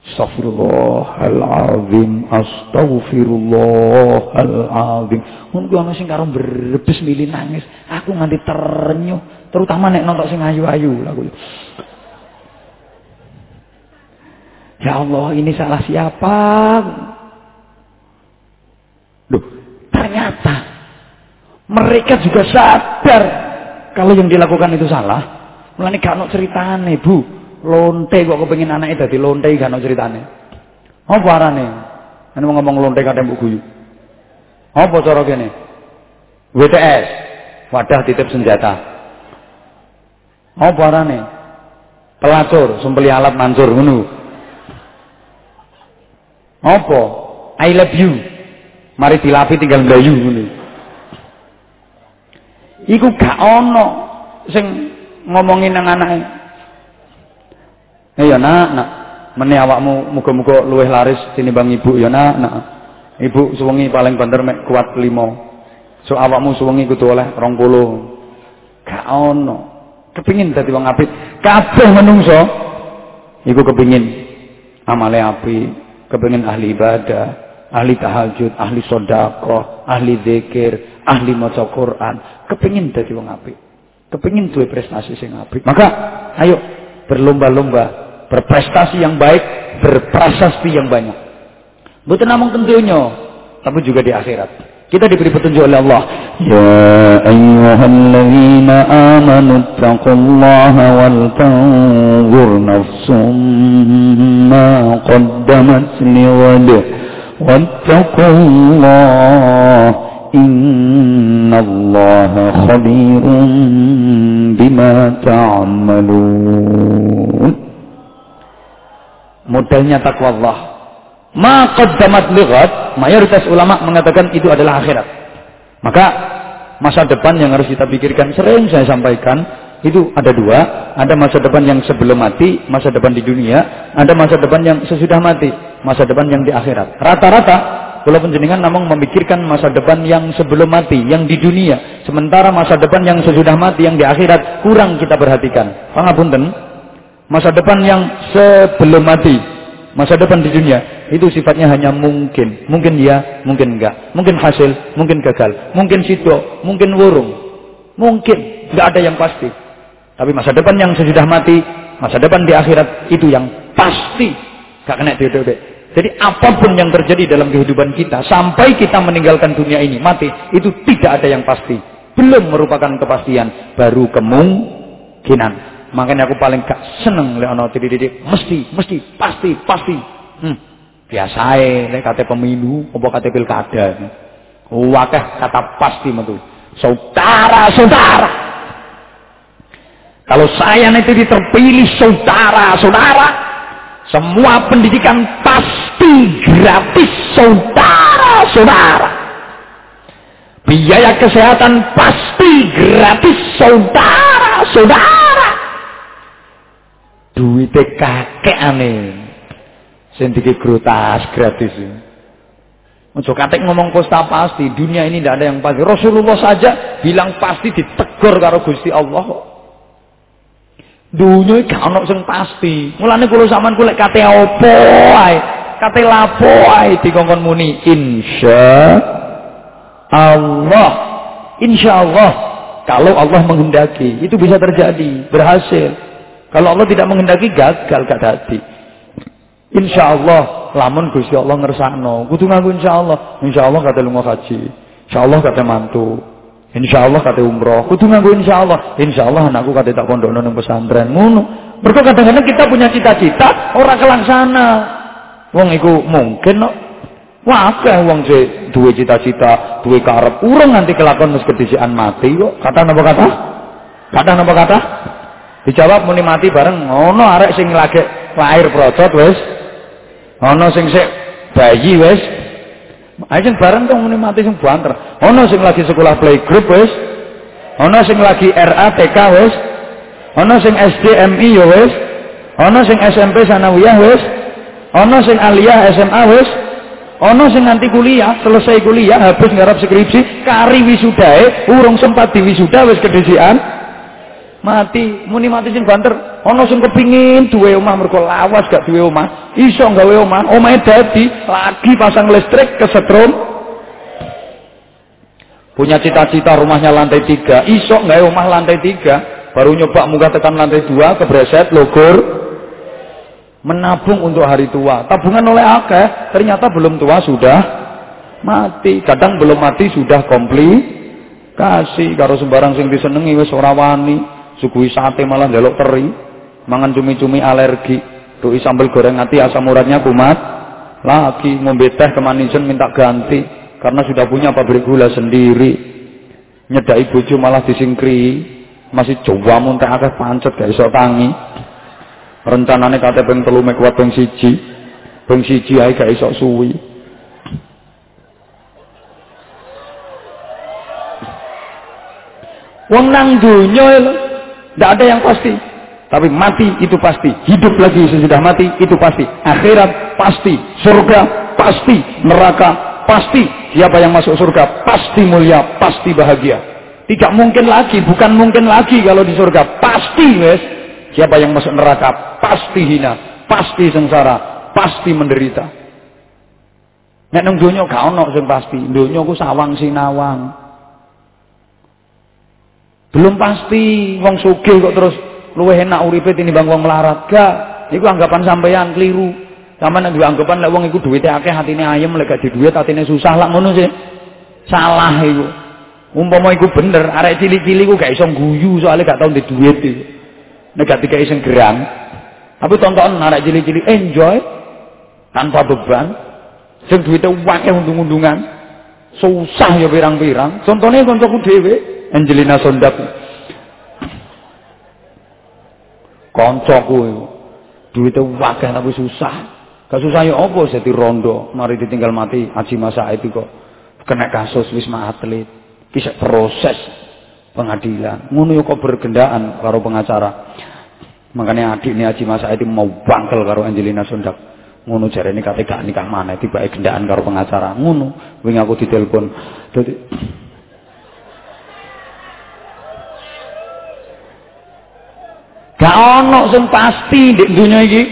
Astagfirullahalazim, astagfirullahalazim. Mun ku ana sing karo mili nangis, aku nganti terenyuh, terutama nek nonton sing ayu-ayu lagu. Ya Allah, ini salah siapa? Loh, ternyata mereka juga sadar kalau yang dilakukan itu salah, mulane gak ono ceritane, Bu. Lonte kok kepengin anake dadi lonte gak ono ceritane. Apa arane? Ane mau ngomong lonte kadang mbok guyu. Apa cara kene? WTS, wadah titip senjata. Apa arane? Pelacur, sembeli alat mancur ngono. Apa? I love you. Mari dilapi tinggal mlayu ngono. Iku gak ono sing ngomongin nang anake. Eh ya nak, nak. Mene awakmu muga-muga luwih laris tinimbang ibu ya nak, nak. Ibu suwengi paling banter mek kuat limo. So awakmu suwengi kudu oleh 20. Gak ono. Kepingin dadi wong apik. Kabeh menungso iku kepingin amale apik, kepingin ahli ibadah, ahli tahajud, ahli sodako, ahli zikir, ahli maca Quran, kepingin dadi wong apik. Kepingin duwe prestasi sing apik. Maka ayo berlomba-lomba, berprestasi yang baik, berprasasti yang banyak. Bukan namung tentunya, tapi juga di akhirat. Kita diberi petunjuk oleh Allah. Ya ayyuhalladzina amanu taqullaha wal tanzur nafsum ma qaddamat liwad. Wattaqullah إن الله خبير بما تعملون Modelnya takwa Allah. Ma qaddamat lighat, mayoritas ulama mengatakan itu adalah akhirat. Maka masa depan yang harus kita pikirkan sering saya sampaikan itu ada dua, ada masa depan yang sebelum mati, masa depan di dunia, ada masa depan yang sesudah mati, masa depan yang di akhirat. Rata-rata kalau penjenengan namun memikirkan masa depan yang sebelum mati, yang di dunia. Sementara masa depan yang sesudah mati, yang di akhirat, kurang kita perhatikan. Pangapunten, masa depan yang sebelum mati, masa depan di dunia, itu sifatnya hanya mungkin. Mungkin ya, mungkin enggak. Mungkin hasil, mungkin gagal. Mungkin situ, mungkin wurung. Mungkin, enggak ada yang pasti. Tapi masa depan yang sesudah mati, masa depan di akhirat itu yang pasti gak kena dede Jadi apa pun yang terjadi dalam kehidupan kita sampai kita meninggalkan dunia ini mati itu tidak ada yang pasti. Belum merupakan kepastian, baru kemungkinan. Makanya aku paling gak seneng lihat ono titik mesti, mesti, pasti, pasti. Hmm. Biasa nek kata pemilu apa kata pilkada. Wakah kata pasti metu. Saudara-saudara, kalau saya nanti terpilih saudara-saudara, semua pendidikan pasti gratis saudara-saudara. Biaya kesehatan pasti gratis saudara-saudara. Duit kakek aneh. Sendiri grutas gratis. Ojo katek ngomong kosta pasti, dunia ini tidak ada yang pasti. Rasulullah saja bilang pasti ditegur karo Gusti Allah Dunia gak ono sing pasti. Mulane kula sampean kulek kate apa ae, kate lapo ae muni insya Allah. Insya Allah kalau Allah menghendaki itu bisa terjadi, berhasil. Kalau Allah tidak menghendaki gagal gak dadi. Insya Allah lamun Gusti Allah ngersakno, kudu nganggo insya Allah. Insya Allah kata lunga haji. Insya Allah kata mantu. Insya Allah kata umroh, kudu nganggo insya Allah. Insya Allah anakku kata tak pondok nang pesantren ngono. Mergo kadang-kadang kita punya cita-cita orang kelaksana. Wong iku mungkin no. Wah, akeh wong sing duwe cita-cita, duwe karep, urung nganti kelakon wis kedisian mati kok. Kata napa kata? Kata napa kata? Dijawab muni mati bareng ngono arek sing lagi lahir procot wis. Ono sing sik bayi wis Ayo bareng dong muni mati sing banter. Ono sing lagi sekolah playgroup wis. Ono sing lagi RA TK wis. Ono sing SDMI yo wis. Ono sing SMP sanawiyah wis. Ono sing aliyah SMA wis. Ono sing nanti kuliah, selesai kuliah habis ngarap skripsi, kari wisudae, urung sempat diwisuda wis kedisian. Mati, muni mati sing banter. Ono sing kepingin duwe omah mergo lawas gak duwe omah. Iso gawe omah, omahe dadi lagi pasang listrik kesetrum. Punya cita-cita rumahnya lantai tiga, iso gawe omah lantai tiga. Baru nyoba muka tekan lantai dua, kebreset, logor. Menabung untuk hari tua. Tabungan oleh akeh, ternyata belum tua sudah mati. Kadang belum mati sudah komplikasi. Karo sembarang sing disenengi wis ora wani. Sugui sate malah njaluk teri mangan cumi-cumi alergi doi sambal goreng hati asam uratnya kumat. Lagi ngombe teh kemanisan minta ganti karena sudah punya pabrik gula sendiri. Nyedai bojo malah disingkri masih coba muntah akeh pancet gak iso tangi. Rencanane kate ping telu mek kuat ping siji ping siji ae gak iso suwi. Wong nang donya ndak ada yang pasti tapi mati itu pasti, hidup lagi sesudah mati itu pasti, akhirat pasti, surga pasti, neraka pasti. Siapa yang masuk surga pasti mulia, pasti bahagia. Tidak mungkin lagi, bukan mungkin lagi kalau di surga pasti wes. Siapa yang masuk neraka pasti hina, pasti sengsara, pasti menderita. Nek nang donya gak ono sing pasti. Donya ku sawang sinawang. Belum pasti wong sugih kok terus luwih enak uripe tinimbang wong melarat. Gak, iku anggapan sampeyan keliru. Sampeyan nek anggapan lek wong iku duwite akeh atine ayem lek gak duit atine susah lak ngono sih. Salah iku. Umpama iku bener, arek cilik-cilik ku gak iso guyu soalnya gak tau di duit iku. Nek gak dikai sing gerang. Tapi tonton arek cilik-cilik enjoy tanpa beban. Sing duwite akeh undung-undungan. Susah ya pirang-pirang. Contohnya kancaku dhewe, Angelina Sondap. Koncoku iku. Duite wakeh tapi susah. Gak susah ya apa rondo, mari ditinggal mati Haji Masa itu kok kena kasus wisma atlet. Bisa proses pengadilan. Ngono yo kok bergendaan karo pengacara. Makanya adik ini Haji Masa itu mau bangkel karo Angelina Sondak. Ngono ini kate gak nikah mana tiba gendaan karo pengacara. Ngono wingi aku ditelepon. Dadi Gak ono sing pasti di dunia iki.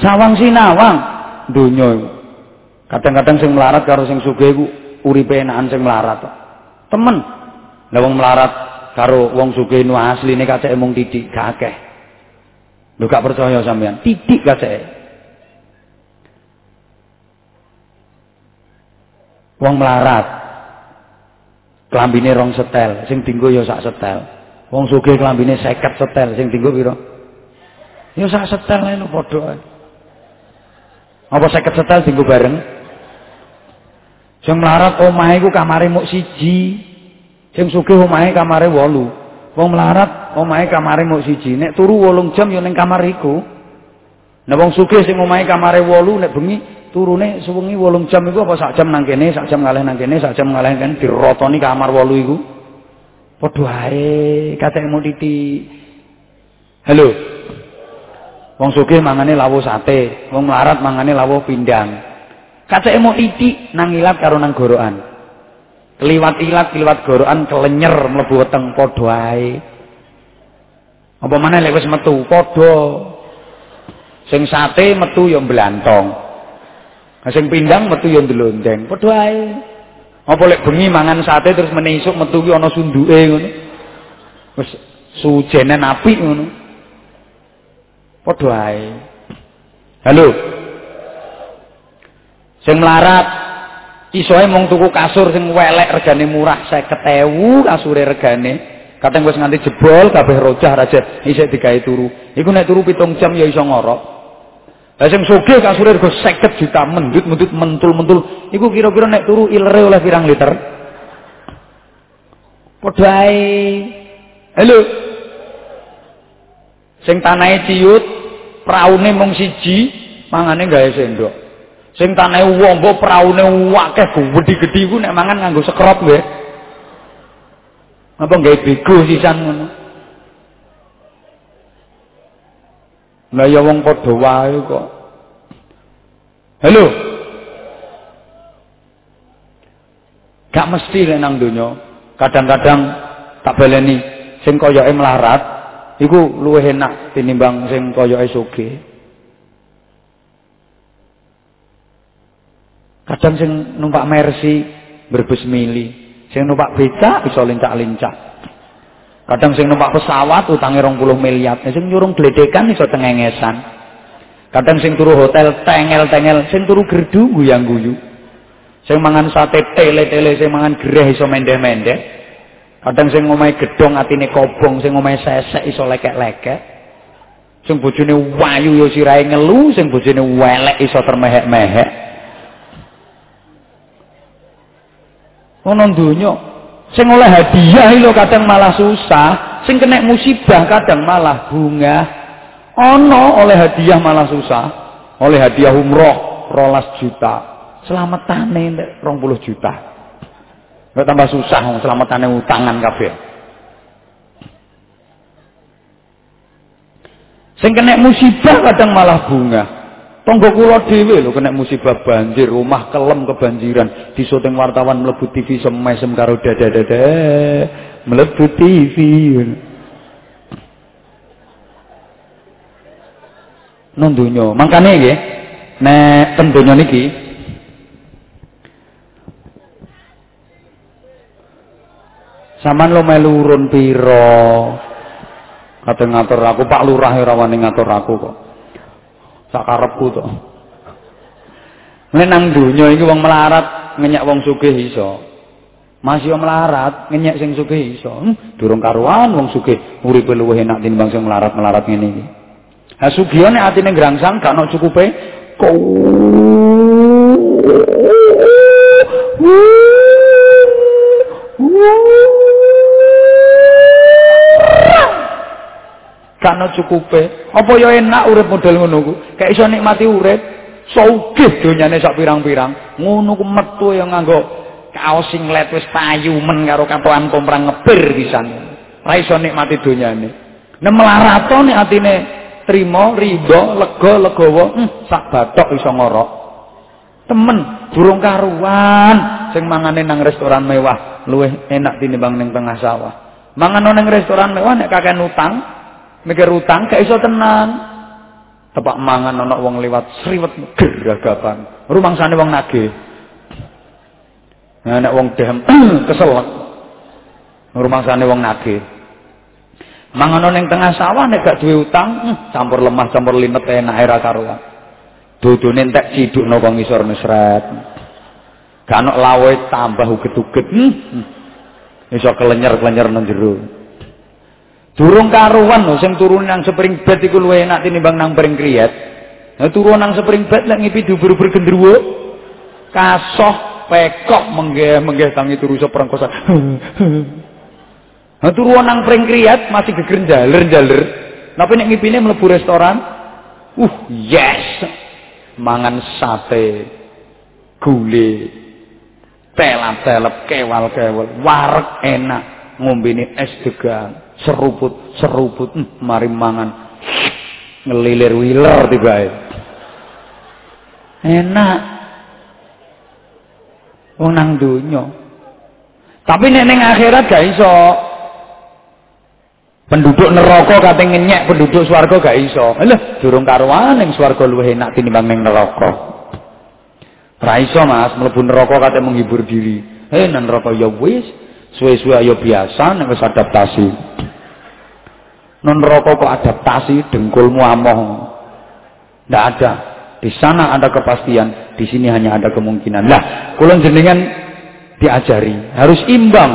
Sawang sinawang dunia Kadang-kadang sing melarat karo sing sugih iku uripe enakan sing melarat. Temen. Lah wong melarat karo wong sugih nu asline kaceke mung titik gak akeh. Lho gak percaya sampean, titik kaceke. Wong melarat. Klambine rong setel, sing dinggo ya sak setel. Wong sugih klambine 50 setel, sing dinggo pira? Ya sak setel ae lho padha. Apa 50 setel dinggo bareng? Sing melarat omahe iku kamare muk siji. Sing sugih omahe kamare 8. Wong melarat omahe kamare muk siji. Nek turu 8 jam ya ning kamar iku. Nek wong sugih sing omahe kamare 8 nek bengi turune sewengi 8 jam iku apa sak jam nang kene, sak jam ngalih nang kene, sak jam ngalih kene dirotoni kamar 8 iku. Padha ae katekmu titi. Halo. Wong sugih mangane lawo sate, wong melarat mangane lawo pindang. Kacake mau titik nang ilat karo nang gorokan. Keliwat ilat, keliwat gorokan kelenyer mlebu weteng padha ae. Apa maneh lek wis metu padha. Sing sate metu ya blantong. Sing pindang metu ya ndelondeng. Padha ae. Apa lek bengi mangan sate terus meneh esuk metu ki ana sunduke ngono. Wis sujenen apik ngono. Padha ae. Halo. Sing melarat isoe mung tuku kasur sing welek regane murah 50.000 kasure regane. Kadang wis nganti jebol kabeh rojah raja isih digawe turu. Iku nek turu pitung jam ya iso ngorok. Lah sing sugih kasure rego 50 juta mendut-mendut mentul-mentul. Iku kira-kira nek turu ilere oleh pirang liter? Padha ae. Halo. Sing tanahe ciut, praune mung siji, mangane gawe sendok. Sing tanahe wombo praune akeh gedhi-gedhi iku nek mangan nganggo sekrop nggih. Apa gawe bego sisan ngono. Lah ya wong padha wae kok. Halo. Gak mesti nek nang donya. Kadang-kadang tak baleni sing koyoke melarat iku luwih enak tinimbang sing koyoke sugih. Kadang sing numpak Mercy berbus mili, sing numpak becak iso lincak-lincak. Kadang sing numpak pesawat utange 20 miliar, sing nyurung gledekan iso tengengesan. Kadang sing turu hotel tengel-tengel, sing turu gerdu guyang-guyu. Sing mangan sate tele-tele, sing mangan gereh iso mendeh-mendeh. Kadang sing ngomahe gedhong atine kobong, sing ngomahe sesek iso lekek-lekek. Sing bojone wayu ya sirahe ngelu, sing bojone welek iso termehek-mehek. Ono donya sing oleh hadiah lho kadang malah susah, sing kena musibah kadang malah bunga. Ono oleh hadiah malah susah, oleh hadiah umroh rolas juta. Selamatane nek 20 juta. Nek tambah susah wong selamatane utangan kabeh. Sing kena musibah kadang malah bunga. Tonggo kula dhewe lho kena musibah banjir, rumah kelem kebanjiran. Disuting wartawan mlebu TV semesem karo dada-dada. Mlebu TV. Nang donya. Mangkane nggih, nek ten donya niki Saman lo melu urun pira? Kate ngatur aku Pak Lurah ora wani ngatur aku kok. Sak karepku to. Nek nang donya iki wong melarat ngenyek wong sugih iso. Masih melarat ngenyek sing sugih iso. Hmm, durung karuan wong sugih uripe luwih enak tinimbang sing melarat-melarat ngene iki. Ha sugih nek atine grangsang gak ono cukupe kok Kana cukupe. Apa ya enak urip model ngono ku? Kayak iso nikmati urip. Sugih donyane sak pirang-pirang. Ngono ku metu ya nganggo kaos singlet wis payu men karo katokan komprang ngebir pisan. Ora iso nikmati donyane. Nek melarato nek atine trima, rido, lega, legawa, hmm, sak bathok iso ngorok. Temen, burung karuan sing mangane nang restoran mewah luwih enak tinimbang ning tengah sawah. Mangan nang restoran mewah nek kakek utang, mikir utang gak iso tenang. Tepak mangan ana wong liwat sriwet geragapan. Rumangsane wong nagih. Nah nek wong dem keselak. Ngrumangsane wong nagih. Mangono ning tengah sawah nek gak duwe utang, hmm, campur lemah campur limet enak era karuan. Dudune entek cidukno kok ngisor nesret. Ganok lawe tambah uget-uget. Hmm. hmm. Iso kelenyer-kelenyer nang jero. Durung karuan lho sing turun nang spring bed iku luwih enak tinimbang nang spring kriyet. Nah turun nang spring bed lek ngipi dubur-dubur gendruwo. Kasoh pekok menggeh-menggeh tangi turu seprengkosan. Nah turun nang spring kriyet masih geger jaler-jaler. Tapi nek ngipine mlebu restoran, uh yes. Mangan sate, gule, telap-telep, kewal-kewal, warek enak, ngombene es degan seruput seruput hmm, mari mangan. Ngelilir wiler tiba enak. Wong nang tapi nek ning akhirat gak iso. Penduduk neraka kate ngenyek penduduk swarga gak iso. Lho durung karuan ning swarga luwih enak tinimbang ning neraka. Ra iso Mas mlebu neraka kate menghibur diri. Eh nang neraka ya wis suwe-suwe ayo biasa nek wis adaptasi non rokok kok adaptasi dengkulmu amoh. Tidak ada. Di sana ada kepastian di sini hanya ada kemungkinan. Lah kulon jenengan diajari harus imbang.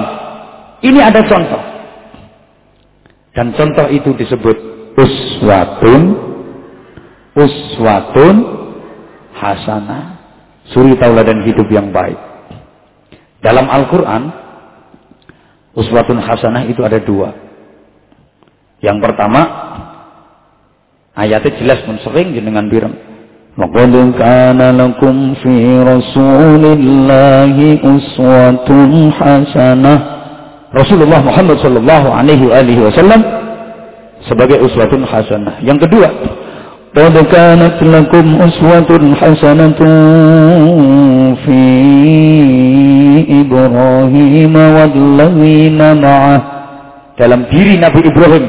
Ini ada contoh. Dan contoh itu disebut uswatun uswatun hasanah. Suri tauladan hidup yang baik. Dalam Al-Quran uswatun hasanah itu ada dua yang pertama ayatnya jelas pun sering jenengan birem. Laqad kana lakum fi Rasulillahi uswatun hasanah. Rasulullah Muhammad sallallahu alaihi wasallam sebagai uswatun hasanah. Yang kedua, قد كانت لكم أسوة حسنة في إبراهيم والذين معه dalam diri Nabi Ibrahim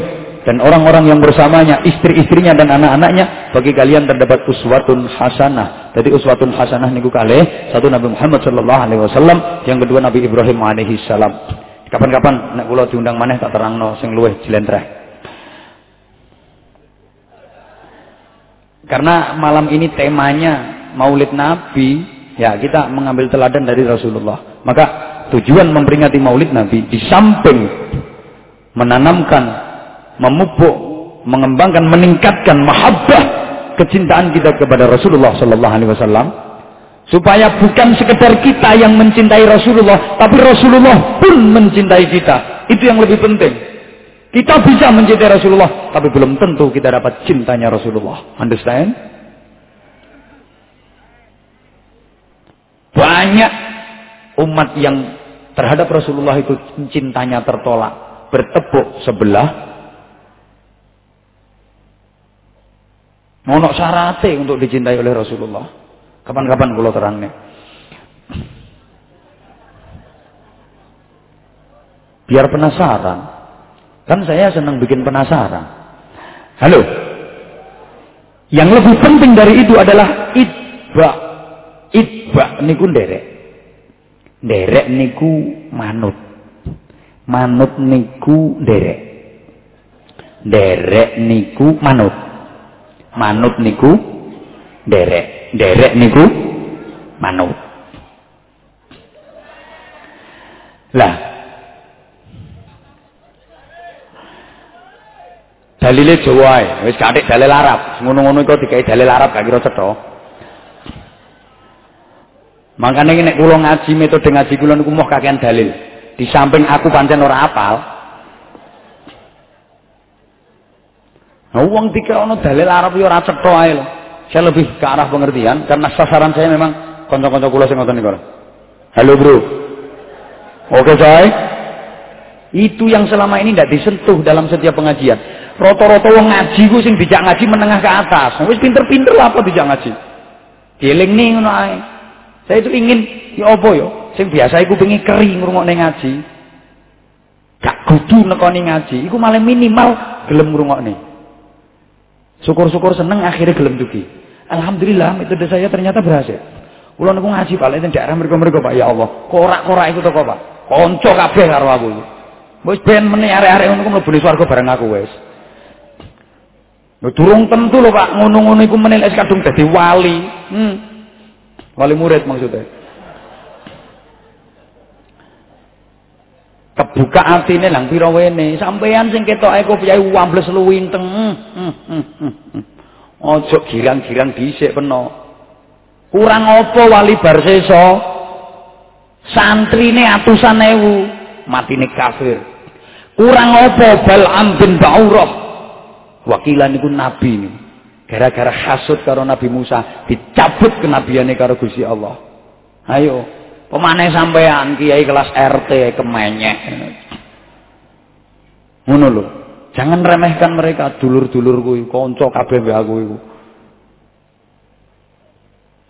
dan orang-orang yang bersamanya, istri-istrinya dan anak-anaknya, bagi kalian terdapat uswatun hasanah. Jadi uswatun hasanah niku kalih satu Nabi Muhammad sallallahu alaihi wasallam, yang kedua Nabi Ibrahim alaihi salam. Kapan-kapan nek kula diundang maneh tak terangno sing luwih jlentreh. Karena malam ini temanya Maulid Nabi, ya kita mengambil teladan dari Rasulullah. Maka tujuan memperingati Maulid Nabi di samping menanamkan memupuk, mengembangkan, meningkatkan mahabbah kecintaan kita kepada Rasulullah sallallahu alaihi wasallam supaya bukan sekedar kita yang mencintai Rasulullah, tapi Rasulullah pun mencintai kita. Itu yang lebih penting. Kita bisa mencintai Rasulullah, tapi belum tentu kita dapat cintanya Rasulullah. Understand? Banyak umat yang terhadap Rasulullah itu cintanya tertolak, bertepuk sebelah Ono syaratnya untuk dicintai oleh Rasulullah. Kapan-kapan kalau terangnya. Biar penasaran. Kan saya senang bikin penasaran. Halo. Yang lebih penting dari itu adalah itba. Itba niku derek. Derek niku manut. Manut niku derek. Derek niku manut manut niku derek derek niku manut. Lah. Dalile Jawa ae. Wis kathik dalil Arab. Ngono-ngono iku dikai dalil Arab gak kira cetha. Makanya nek kula ngaji metode ngaji kula niku moh kakean dalil. Di samping aku pancen ora apal, Nah, uang tiga ono dalil Arab yo ora cetha ae. Saya lebih ke arah pengertian karena sasaran saya memang kanca-kanca kula sing ngoten. Halo, Bro. Oke, saya. Itu yang selama ini tidak disentuh dalam setiap pengajian. Roto-roto wong ngaji ku sing dijak ngaji menengah ke atas. Nah, wis pinter-pinter lah apa dijak ngaji. Dieling nih ngono ae. Saya itu ingin ya apa ya? Sing biasa iku pengen kering ngrungokne ngaji. Gak kudu nekoni ngaji, iku malah minimal gelem ngrungokne. Syukur-syukur seneng akhirnya gelem dugi. Alhamdulillah metode saya ternyata berhasil. Kula niku ngaji paling daerah mereka-mereka Pak ya Allah. Korak-korak itu toko Pak. Konco kabeh karo aku. Wis ben meneh arek-arek ngono ku mlebu swarga bareng aku wis. Lho durung tentu lho Pak, ngono-ngono iku meneh kadung dadi wali. Hmm. Wali murid maksudnya. Kebuka atine lang pira wene, sampean sing ketoke kopiahe wambles luwinteng. Hmm, hmm, hmm. Ojo girang-girang dhisik peno. Kurang apa wali bar sesa? Santrine atusan ewu, matine kafir. Kurang apa Bal'am bin Ba'urah? Wakilan iku nabi ini. Gara-gara hasud karo Nabi Musa, dicabut kenabiane karo Gusti Allah. Ayo, pemane sampean kiai kelas RT kemenyek. Ngono lho. Jangan remehkan mereka, dulur-dulur kuwi, kanca kabeh aku iku.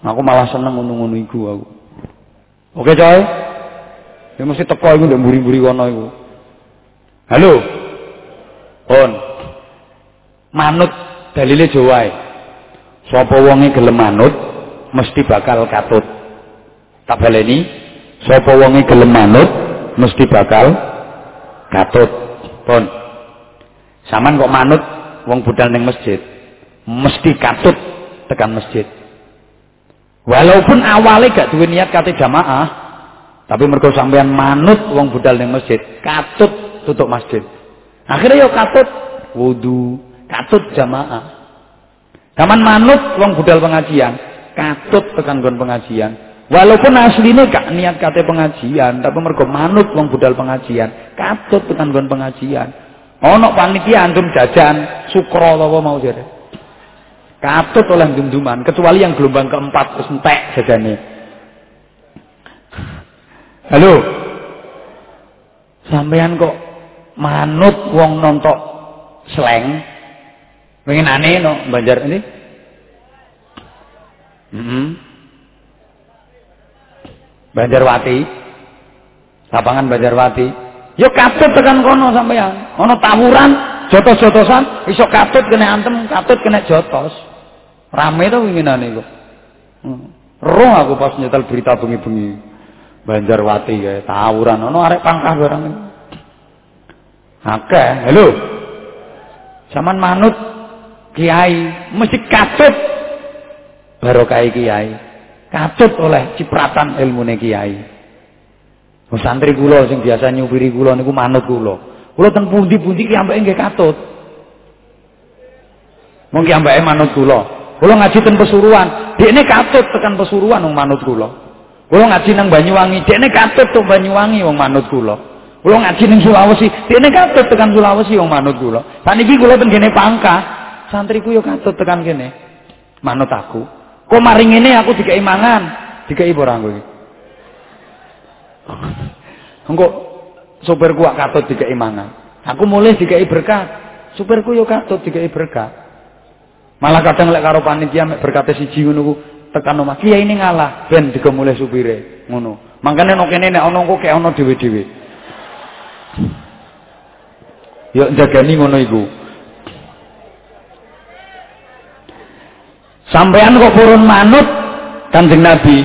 Aku malah seneng ngono-ngono iku aku. Oke, coy. Ya mesti teko iku ndek mburi-mburi kono iku. Halo. On. Manut dalile Jawa Sapa wonge gelem manut mesti bakal katut. Tak baleni, sapa wonge gelem manut mesti bakal katut. Pon. Saman kok manut wong budal ning masjid, mesti katut tekan masjid. Walaupun awalnya gak duwe niat kate jamaah, tapi mergo sampean manut wong budal ning masjid, katut tutup masjid. Akhirnya yo katut wudu, katut jamaah. Saman manut wong budal pengajian, katut tekan gon pengajian. Walaupun aslinya gak niat kate pengajian, tapi mergo manut wong budal pengajian, katut tekan gon pengajian. Ono panitia antum jajan sukro apa mau jadi. Katut oleh dunduman, kecuali yang gelombang keempat terus entek jajane. Halo. Sampean kok manut wong nontok sleng. Pengen aneh no Banjar ini. Mm -hmm. Banjarwati. Lapangan Banjarwati. Yo katut tekan kono sampean. Ono tawuran, jotos-jotosan, iso katut kena antem, katut kena jotos. Rame to winginane kok. Hmm. Roh aku pas nyetel berita bengi-bengi. Banjarwati ya, tawuran ono arek pangkah barang. Akeh, halo. Saman manut kiai mesti katut barokah kiai. Katut oleh cipratan ilmune kiai. Santri kula sing biasa nyupiri kula niku manut kula. Kula teng pundi-pundi ki ambeke nggih katut. Mungkin ambeke manut kula. Kula ngaji ten Pesuruan, dekne katut tekan Pesuruan wong manut kula. Kula ngaji nang Banyuwangi, dekne katut tok Banyuwangi wong manut kula. Kula ngaji ning Sulawesi, dekne katut tekan Sulawesi wong manut kula. Saniki kula ten kene Pangkah, santriku yo katut tekan kene. Manut aku. Kok maring ngene aku dikai mangan, dikai ora aku iki. Engko supirku wak katut mangan. Aku mulai dikai berkat. Supirku yo katut dikai berkat. Malah kadang lek karo panitia mek berkate siji ngono ku tekan. Kiai ini ngalah ben mulai supire ngono. Mangkane nek kene nek ana engko kek ana dhewe-dhewe. Yo jagani ngono. Sampean kok purun manut Kanjeng Nabi,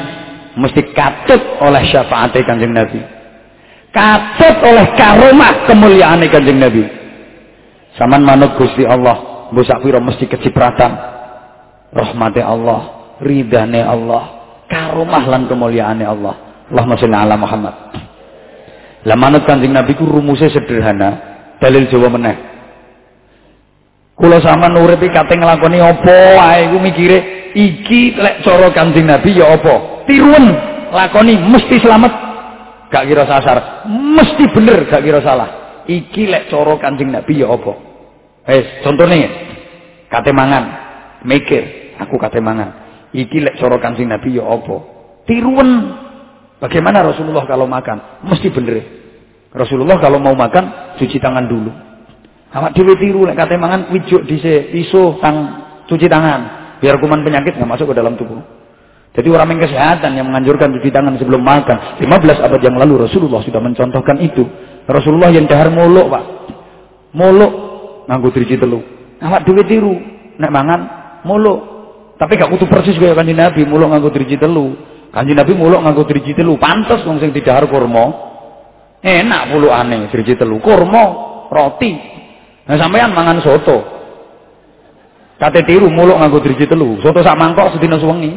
mesti katut oleh syafaat kanjeng Nabi. Katut oleh karomah kemuliaan kanjeng Nabi. Saman manut Gusti Allah busak piro mesti kecipratan. Rahmati Allah ridane Allah karomah lan kemuliaan Allah. Allahumma sholli ala Muhammad. Lah manut kanjeng Nabi ku rumusnya sederhana dalil Jawa meneh kula sama uripi kate nglakoni apa? Wae iku mikire iki lek cara kanjeng Nabi ya apa? Tiruan lakoni mesti selamat gak kira sasar. Mesti bener gak kira salah. Iki lek coro kancing nabi ya apa? Eh contohnya kate mangan mikir aku kate mangan iki lek coro kancing nabi ya apa? Tiruan. Bagaimana Rasulullah kalau makan? Mesti bener. Rasulullah kalau mau makan cuci tangan dulu awak dhewe tiru lek kate mangan wijuk dhisik iso tang cuci tangan biar kuman penyakit nggak masuk ke dalam tubuh jadi orang yang kesehatan yang menganjurkan cuci tangan sebelum makan. 15 abad yang lalu Rasulullah sudah mencontohkan itu. Rasulullah yang dahar muluk pak. Muluk nganggo driji telu. Awak dhewe tiru nek mangan muluk. Tapi gak kudu persis kaya kanjeng Nabi muluk nganggo driji telu. Kanjeng Nabi muluk nganggo driji telu. Pantes wong sing didahar kurma. Enak pulukane driji telu, kurma, roti. Nah sampean mangan soto. Kate tiru muluk nganggo driji telu. Soto sak mangkok sedina suwengi.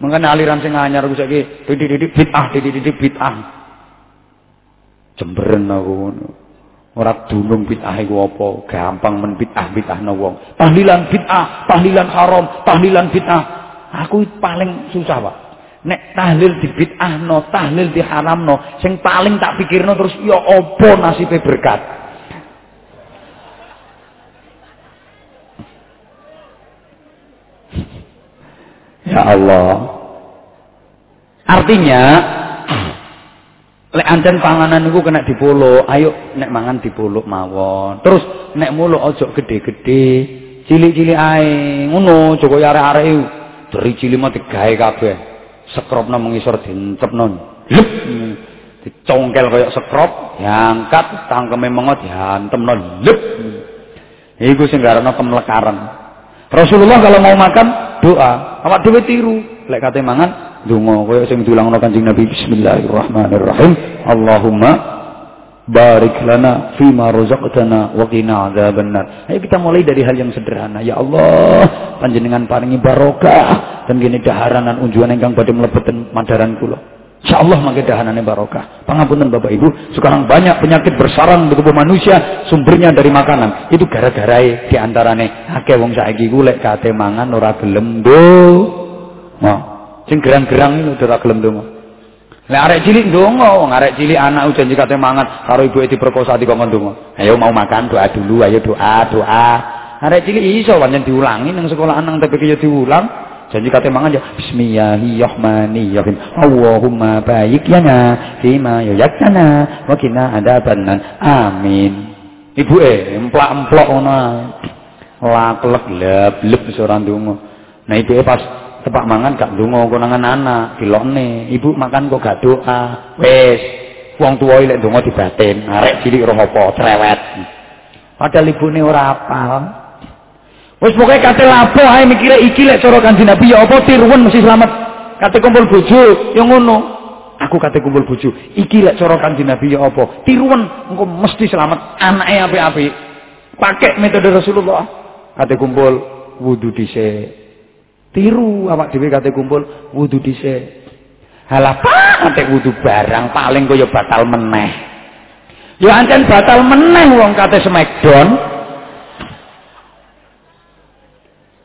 Mengene aliran sing anyar ku saiki dididik bid'ah, dididik bid'ah. Jemberen aku ngono. Ora dunung bid'ah iku apa? Gampang men bid'ah bid'ahno wong. Tahlilan bid'ah, tahlilan haram, tahlilan bid'ah. Aku paling susah, Pak. Nek tahlil di bid'ahno, tahlil di haramno, sing paling tak pikirno terus ya apa nasibe berkat. Ya Allah. Artinya lek ancen panganan niku kena dipolo, ayo nek mangan dipolo mawon. Terus nek mulo ojo gede-gede, cilik-cilik ae. Ngono, Joko arek-arek dari cilik mah digawe kabeh. sekropna mengisor dincepno lep dicongkel kaya sekrop diangkat tangkeme mengot diantemno lep iku sing garana kemlekaran Rasulullah kalau mau makan doa awak dhewe tiru lek kate mangan donga kaya sing diulangno Kanjeng Nabi bismillahirrahmanirrahim Allahumma Barik lana fima razaqtana wa qina adzabannar. Ayo kita mulai dari hal yang sederhana. Ya Allah, panjenengan paringi barokah dan gini daharanan unjuan ingkang badhe mlebeten madaran kula. Insyaallah mangke dahanane barokah. Pangapunten Bapak Ibu, sekarang banyak penyakit bersarang di tubuh manusia sumbernya dari makanan. Itu gara-gara di antarane akeh wong saiki ku lek kate mangan ora gelem do. Sing gerang-gerang itu ora gelem donga. Nek arek cilik ndonga, wong arek cilik anak janji kate mangan karo ibuke diperkosa dikongkon ndonga. Ayo mau makan doa dulu, ayo doa, doa. Arek cilik iso pancen diulangi nang sekolah nang TPK ya diulang. Janji kate mangan ya bismillahirrahmanirrahim. Allahumma baik lana fima yayaktana wa qina adzabannar. Amin. Ibuke emplak-emplok ngono. Laklek leb leb ora ndonga. Nah ibuke pas tepak mangan gak ndonga konangan anak dilokne ibu makan kok gak doa wis wong tuwa lek ndonga dibatin arek cilik roh apa cerewet padahal ibune ora apal wis pokoke kate lapo ae mikire iki lek cara kanjeng Nabi ya apa tiruwen mesti selamat. Kate kumpul bojo ya ngono. Aku kate kumpul bojo. Iki lek cara kanjeng Nabi ya apa? Tiruwen engko mesti selamat. Anake apik-apik. Pakai metode Rasulullah. Kate kumpul wudu dhisik. Tiru awak dhewe kate kumpul wudu dhisik. Halah pak wudu barang paling kaya batal meneh. Ya ancen batal meneh wong kate smackdown.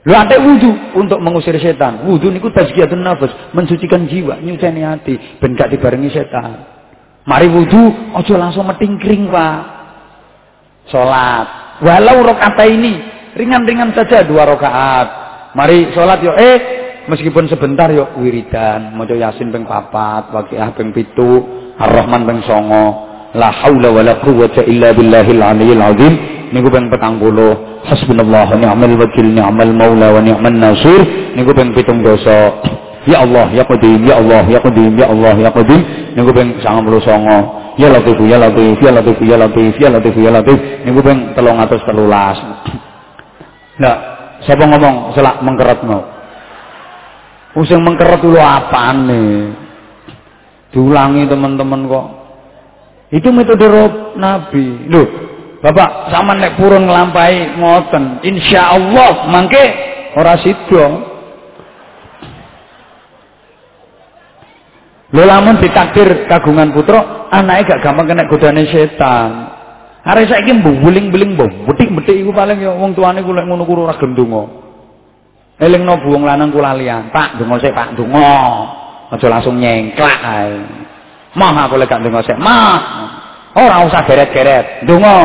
Lu ate wudu untuk mengusir setan. Wudu niku tazkiyatun nafas, mensucikan jiwa, nyuceni hati ben gak dibarengi setan. Mari wudu aja langsung metingkring, Pak. Salat. Walau rakaat ini ringan-ringan saja dua rakaat. Mari sholat yuk. Eh, meskipun sebentar yuk wiridan. Maca Yasin ping papat, Waqiah ping pitu, Ar-Rahman ping songo. La haula wala quwwata illa billahil aliyil azim. Niku ping 40. Hasbunallah ni'mal wakil ni'mal maula wa ni'man nasir. Niku ping 17. Ya Allah, ya Qadim, ya Allah, ya Qadim, ya Allah, ya Qadim. Niku ping 99. Ya Latif, ya Latif, ya Latif, ya Latif, ya Latif, ya Latif. Niku ping 313. Nah, Siapa ngomong selak mengkeret mau? Using mengkeret dulu apa nih? Diulangi teman-teman kok. Itu metode roh Nabi. Loh, Bapak sama nek purun ngelampai ngoten. Insya Allah mangke ora sida. Lho lamun ditakdir kagungan putra, anaknya gak gampang kena godane setan. Arek saiki mbuling-buling mbok, betik-betik iku paling ya wong tuane ku lek ngono ku ora gendonga. Elingno buwung lanang ku lalian. Pak, donga sik, Pak, donga. Aja langsung nyengklak ae. Mah aku lek gak donga sik, mah. Ora usah geret-geret, donga.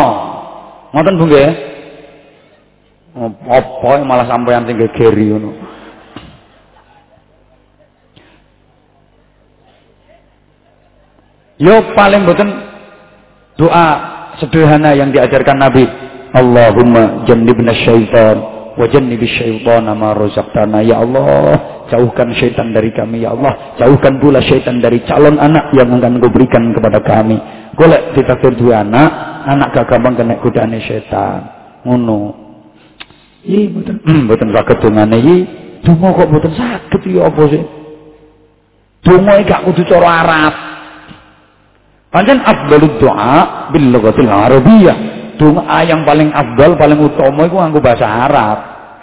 Ngoten Bu nggih? Apa malah sampean sing gegeri ngono. Yo paling mboten doa sederhana yang diajarkan Nabi. Allahumma jannibna syaitan wa jannibis syaitana ma razaqtana. Ya Allah, jauhkan syaitan dari kami ya Allah. Jauhkan pula syaitan dari calon anak yang akan Kau berikan kepada kami. Golek ditakdir dua anak, anak gak gampang kena godane syaitan. Ngono. Iya. Hmm, betul sakit dongane iki. Donga kok betul sakit ya apa sih? Donga gak kudu cara Arab. Pancen afdalud doa bil lughatil arabiyyah. Doa yang paling afdal, paling utama iku nganggo bahasa Arab.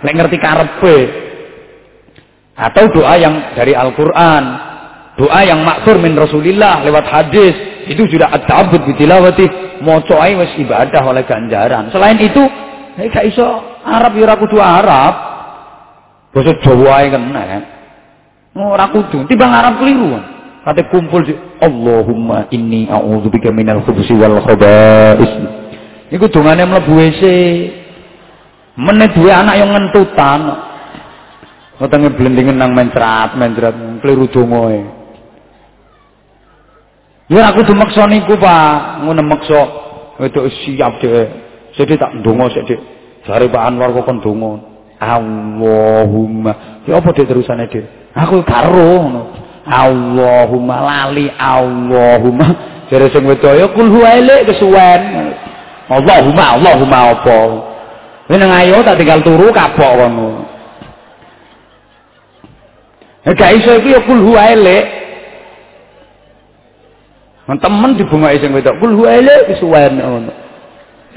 Lek ngerti karepe. Atau doa yang dari Al-Qur'an. Doa yang maksur min Rasulillah lewat hadis. Itu sudah at-ta'abbud bi tilawati. Maca ae wis ibadah oleh ganjaran. Selain itu, nek gak iso Arab ya ora kudu Arab. Basa Jawa ae kena. Ora kudu. Timbang Arab keliru. Kate kumpul Allahumma inni a'udzubika minal khubusi wal khaba'is. Iku dongane mlebu WC. Meneh duwe anak yang ngentutan. Wetenge blendingen nang mencrat, mencrat keliru dongae. Ya aku tuh maksa niku, Pak. Ngono maksa. Wedok siap dhewe. Sedhe tak ndonga sik, Dik. Jare Pak Anwar kok kon ndonga. Allahumma. Ya apa dik terusane, Dik? Aku karo. Allahumma lali Allahumma jare sing wedok ya kul huwaile kesuwen Allahumma Allahumma apa? Nang ayo tak tinggal turu kapok kono. Ya gak iso iki ya kul huwaile temen dibungaki sing wedok kul huwaile kesuwen ngono.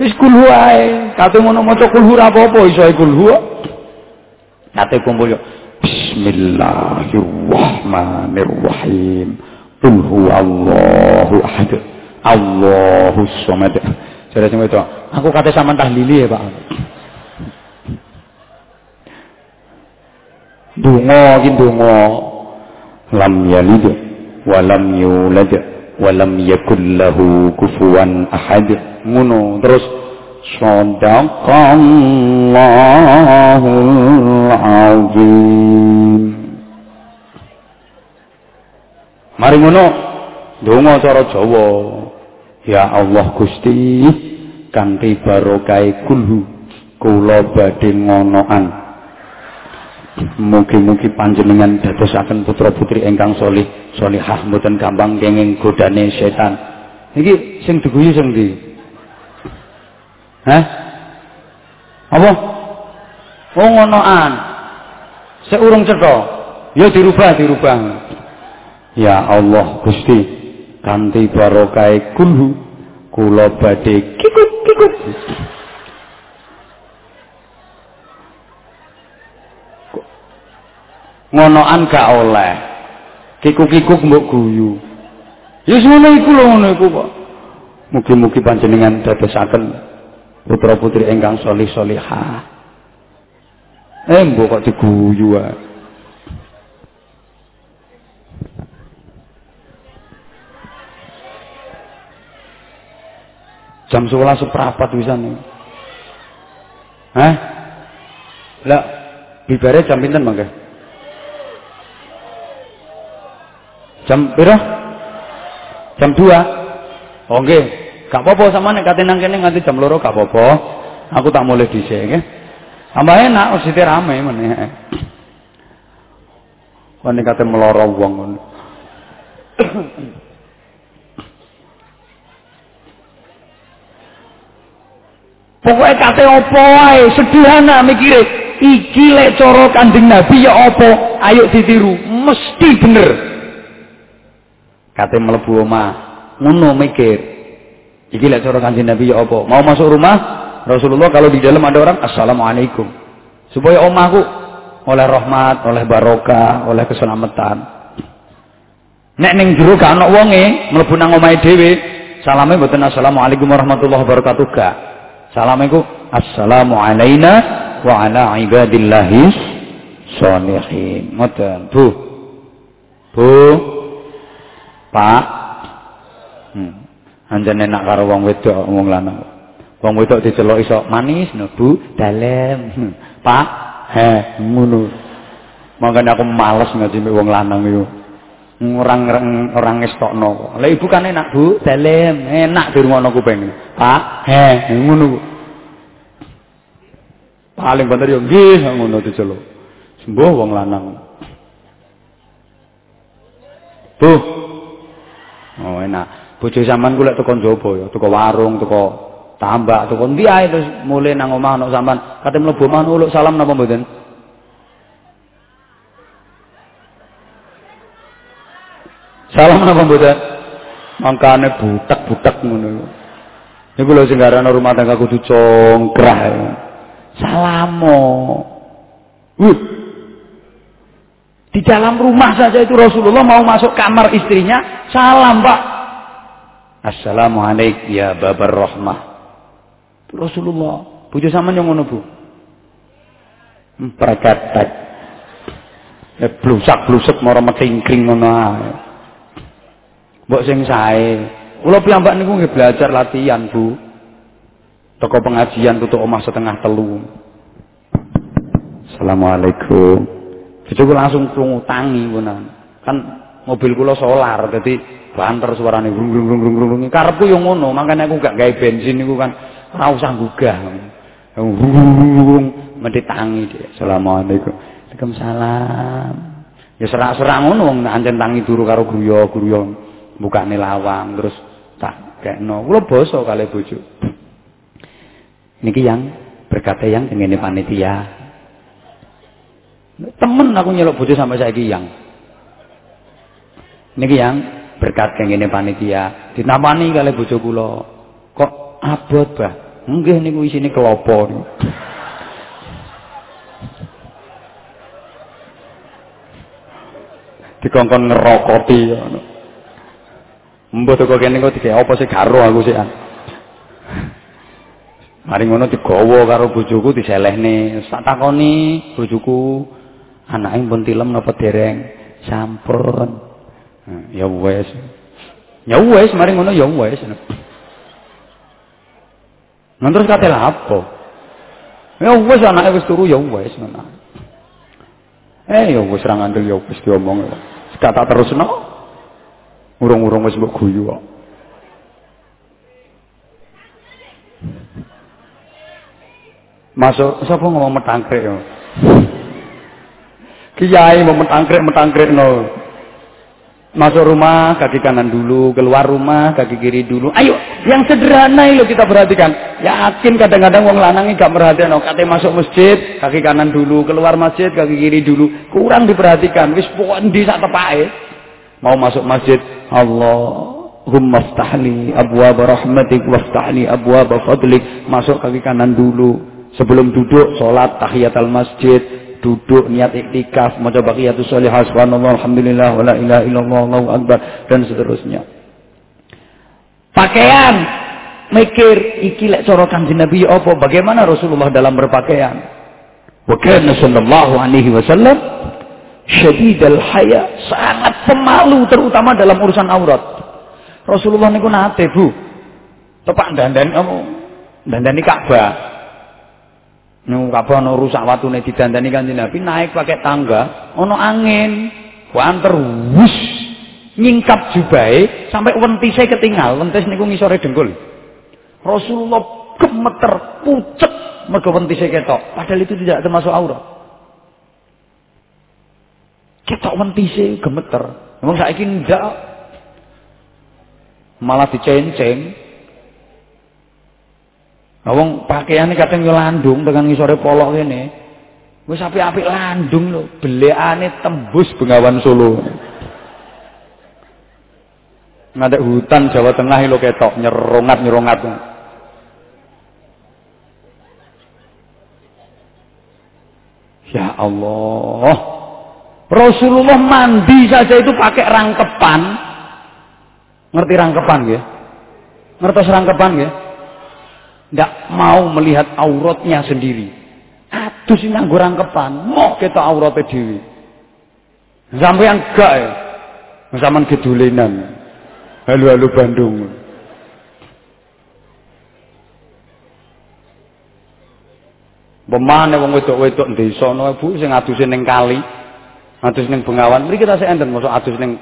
Wis kul huwae kate ngono maca kul hu apa-apa iso kul hu Kate kumpul yo Bismillahirrahmanirrahim. Qul huwallahu ahad. Allahus samad. Jare sing itu, aku kate sampean tahlili ya, Pak. Donga iki donga lam yalid wa lam yulad wa lam yakul lahu kufuwan ahad. Ngono terus Sadaqallahul azim. Mari ngono donga cara Jawa. Ya Allah Gusti kanthi barokah kulhu kula badhe ngonoan. Mugi-mugi panjenengan dadosaken putra-putri ingkang solih, solihah mboten gampang kenging godane setan. Iki sing diguyu sing ndi? Hah? Apa? Oh ngonoan. Sik urung cetha. Ya dirubah, dirubah. Ya Allah Gusti, kanthi barokah kulhu kula badhe kikuk kikuk. Ngonoan gak oleh. Kikuk-kikuk mbok guyu. Ya ngono iku lho ngono iku kok. Mugi-mugi panjenengan dadosaken putra putri engkang solih solihah eh mbok kok diguyu jam sebelas seperempat bisa nih Hah? Lah, bibare jam pinten mangke? Jam pira? Jam 2. Oh nggih. Gak apa-apa sama nek kate nang kene nganti jam loro gak apa-apa. Aku tak mulai dhisik nggih. Tambah enak mesti rame meneh. Kon nek kate meloro wong. Pokoknya kate opo wae, sederhana mikire. Iki lek cara Kanjeng Nabi ya opo? Ayo ditiru, mesti bener. Kate mlebu omah, ngono mikir. Iki lek cara Kanjeng Nabi ya apa? Mau masuk rumah Rasulullah kalau di dalam ada orang assalamualaikum. Supaya omahku oleh rahmat, oleh barokah, oleh keselamatan. Nek ning jero gak ana wonge mlebu nang omahe dhewe, salame mboten assalamualaikum warahmatullahi wabarakatuh gak. Ku assalamu alaina wa ala ibadillahis sholihin. Ngoten, Bu. Bu. Pak. Hmm. Anjane nak karo wong wedok wong lanang. Wong wedok diceluk iso manis no Bu, dalem. Pak, he ngono. Mangkane aku males ngaji wong lanang iku. Orang orang ngestokno. Lah ibu kan enak Bu, dalem, enak dirungono kuping. Pak, he ngono. Paling bener yo nggih ngono diceluk. Sembuh wong lanang. Bu. Oh enak. bojo sampean ku lek teko njaba ya, teko warung, teko tambak, teko ndi ae terus mulai nang omah ana sampean, kate mlebu omah uluk salam napa mboten? Salam napa mboten? Mangkane butek-butek ngono. Niku lho sing rumah tangga kudu congkrah. Salamo. Wih. Di dalam rumah saja itu Rasulullah mau masuk kamar istrinya, salam, Pak. Assalamualaikum ya babar rahmah. Rasulullah. Bojo sampean yang ngono, Bu. Prakatak. Ya blusak-blusuk mara metingkring ngono ae. Mbok sing sae. Kula piyambak niku nggih belajar latihan, Bu. Toko pengajian tutup omah setengah telu. Assalamualaikum. Bojoku langsung krungu tangi ngono. Kan mobil kula solar dadi banter suarane grung grung grung grung grung. Karepku yo ngono, makane aku gak gawe bensin niku kan ora usah gugah. Medhit tangi dia. Assalamualaikum. Waalaikumsalam. Ya serak-serak ngono wong ancen tangi turu karo guya-guya bukane lawang terus tak kekno. Kula basa kali bojo. Niki yang berkata yang ngene panitia. Temen aku nyeluk bojo sampai saiki yang. Niki yang berkat ngene panitia. Dinamani kali bojo kula. Kok abot, Bah? Nggih niku isine niku. dikongkon ngerokoti ngono. Mbah teko kene kok dikek apa sih karo aku sih. Mari ngono digawa karo bojoku diselehne. Tak takoni bojoku anake pun tilem napa dereng? Sampun. Ya wes. Ya wes mari ngono ya wes. Nah terus kate apa? Ya wes anake wis turu ya wes ngono. Eh ya wis ra ngandel ya wis diomong. Kata terusno. Urung-urung wis mbok guyu kok. Masuk sapa ngomong metangkrek yo. Kiai mau metangkrek metangkrek no. Masuk rumah kaki kanan dulu, keluar rumah kaki kiri dulu. Ayo, yang sederhana itu kita perhatikan. Yakin kadang-kadang wong lanang gak perhatian. Oh, katanya masuk masjid, kaki kanan dulu, keluar masjid kaki kiri dulu. Kurang diperhatikan. Wis pokoknya di saat tepae. Mau masuk masjid, Allahumma ftahli abwaab rahmatik waftahli abwaab fadlik. Masuk kaki kanan dulu. Sebelum duduk salat tahiyatul masjid, duduk niat iktikaf. Maca baqiyatus sholihah subhanallah alhamdulillah wala ilaha illallah Allahu akbar dan seterusnya. Pakaian. Mikir iki lek cara kanjeng Nabi apa? Bagaimana Rasulullah dalam berpakaian? Wa kana sallallahu alaihi wasallam syadidal haya sangat pemalu terutama dalam urusan aurat. Rasulullah niku nate Bu. Tepak dandan kamu dandani Ka'bah. Nung kabeh ana rusak watune didandani Kanjeng Nabi naik pakai tangga, ana angin, banter wus nyingkap jubahe sampai wentise ketinggal, wentis niku ngisore dengkul. Rasulullah gemeter, pucet mergo wentise ketok, padahal itu tidak termasuk aurat. Ketok wentise gemeter. Memang saiki ndak malah dicenceng Nah, wong pakaiane kadang yo landung dengan ngisore polok kene. Wis apik-apik landung lho, belekane tembus Bengawan Solo. Ngadek hutan Jawa Tengah lho ketok nyerongat-nyerongat. Ya Allah. Rasulullah mandi saja itu pakai rangkepan. Ngerti rangkepan ya? Ngertos rangkepan ya? tidak mau melihat auratnya sendiri. Aduh sih nganggo rangkepan, mau kita auratnya dewi. Sampai yang gak ya. Zaman kedulinan. Halo-halo Bandung. Pemane wong wedok-wedok desa no Bu sing aduse ning kali. Adus ning Bengawan. Mriki kita enten mosok adus ning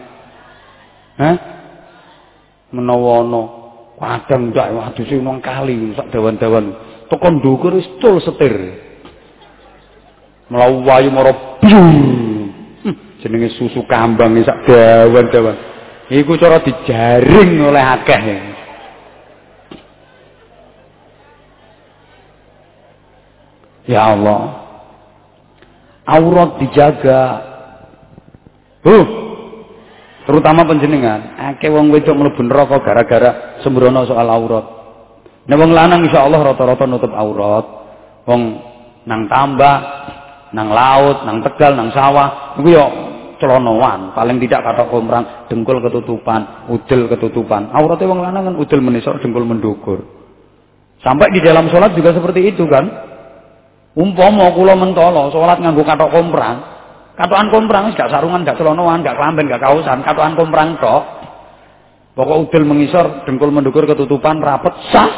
Hah? Menawa ana Padang waduh sing nang kali sak dawan-dawan. Teko ndukur wis cul setir. Mlayu wayu mara hm, jenenge susu kambang sak dawan-dawan. Iku cara dijaring oleh akeh. Ya Allah. Aurat dijaga. Huh. terutama panjenengan akeh wong wedok mlebu neraka gara-gara sembrono soal aurat. Nek wong lanang insyaallah rata-rata nutup aurat. Wong nang tambak nang laut nang tegal nang sawah iku yo celonoan. Paling tidak kata komrang dengkul ketutupan udel ketutupan. Auratnya wong lanang kan udel menisor dengkul mendukur. Sampai di dalam sholat juga seperti itu kan. Umpama kula mentolo salat nganggo kathok komprang, katokan komprang gak sarungan, gak celonoan, gak klamben, gak kausan, katokan komprang tok. Pokok udel mengisor, dengkul mendukur ketutupan rapet sah.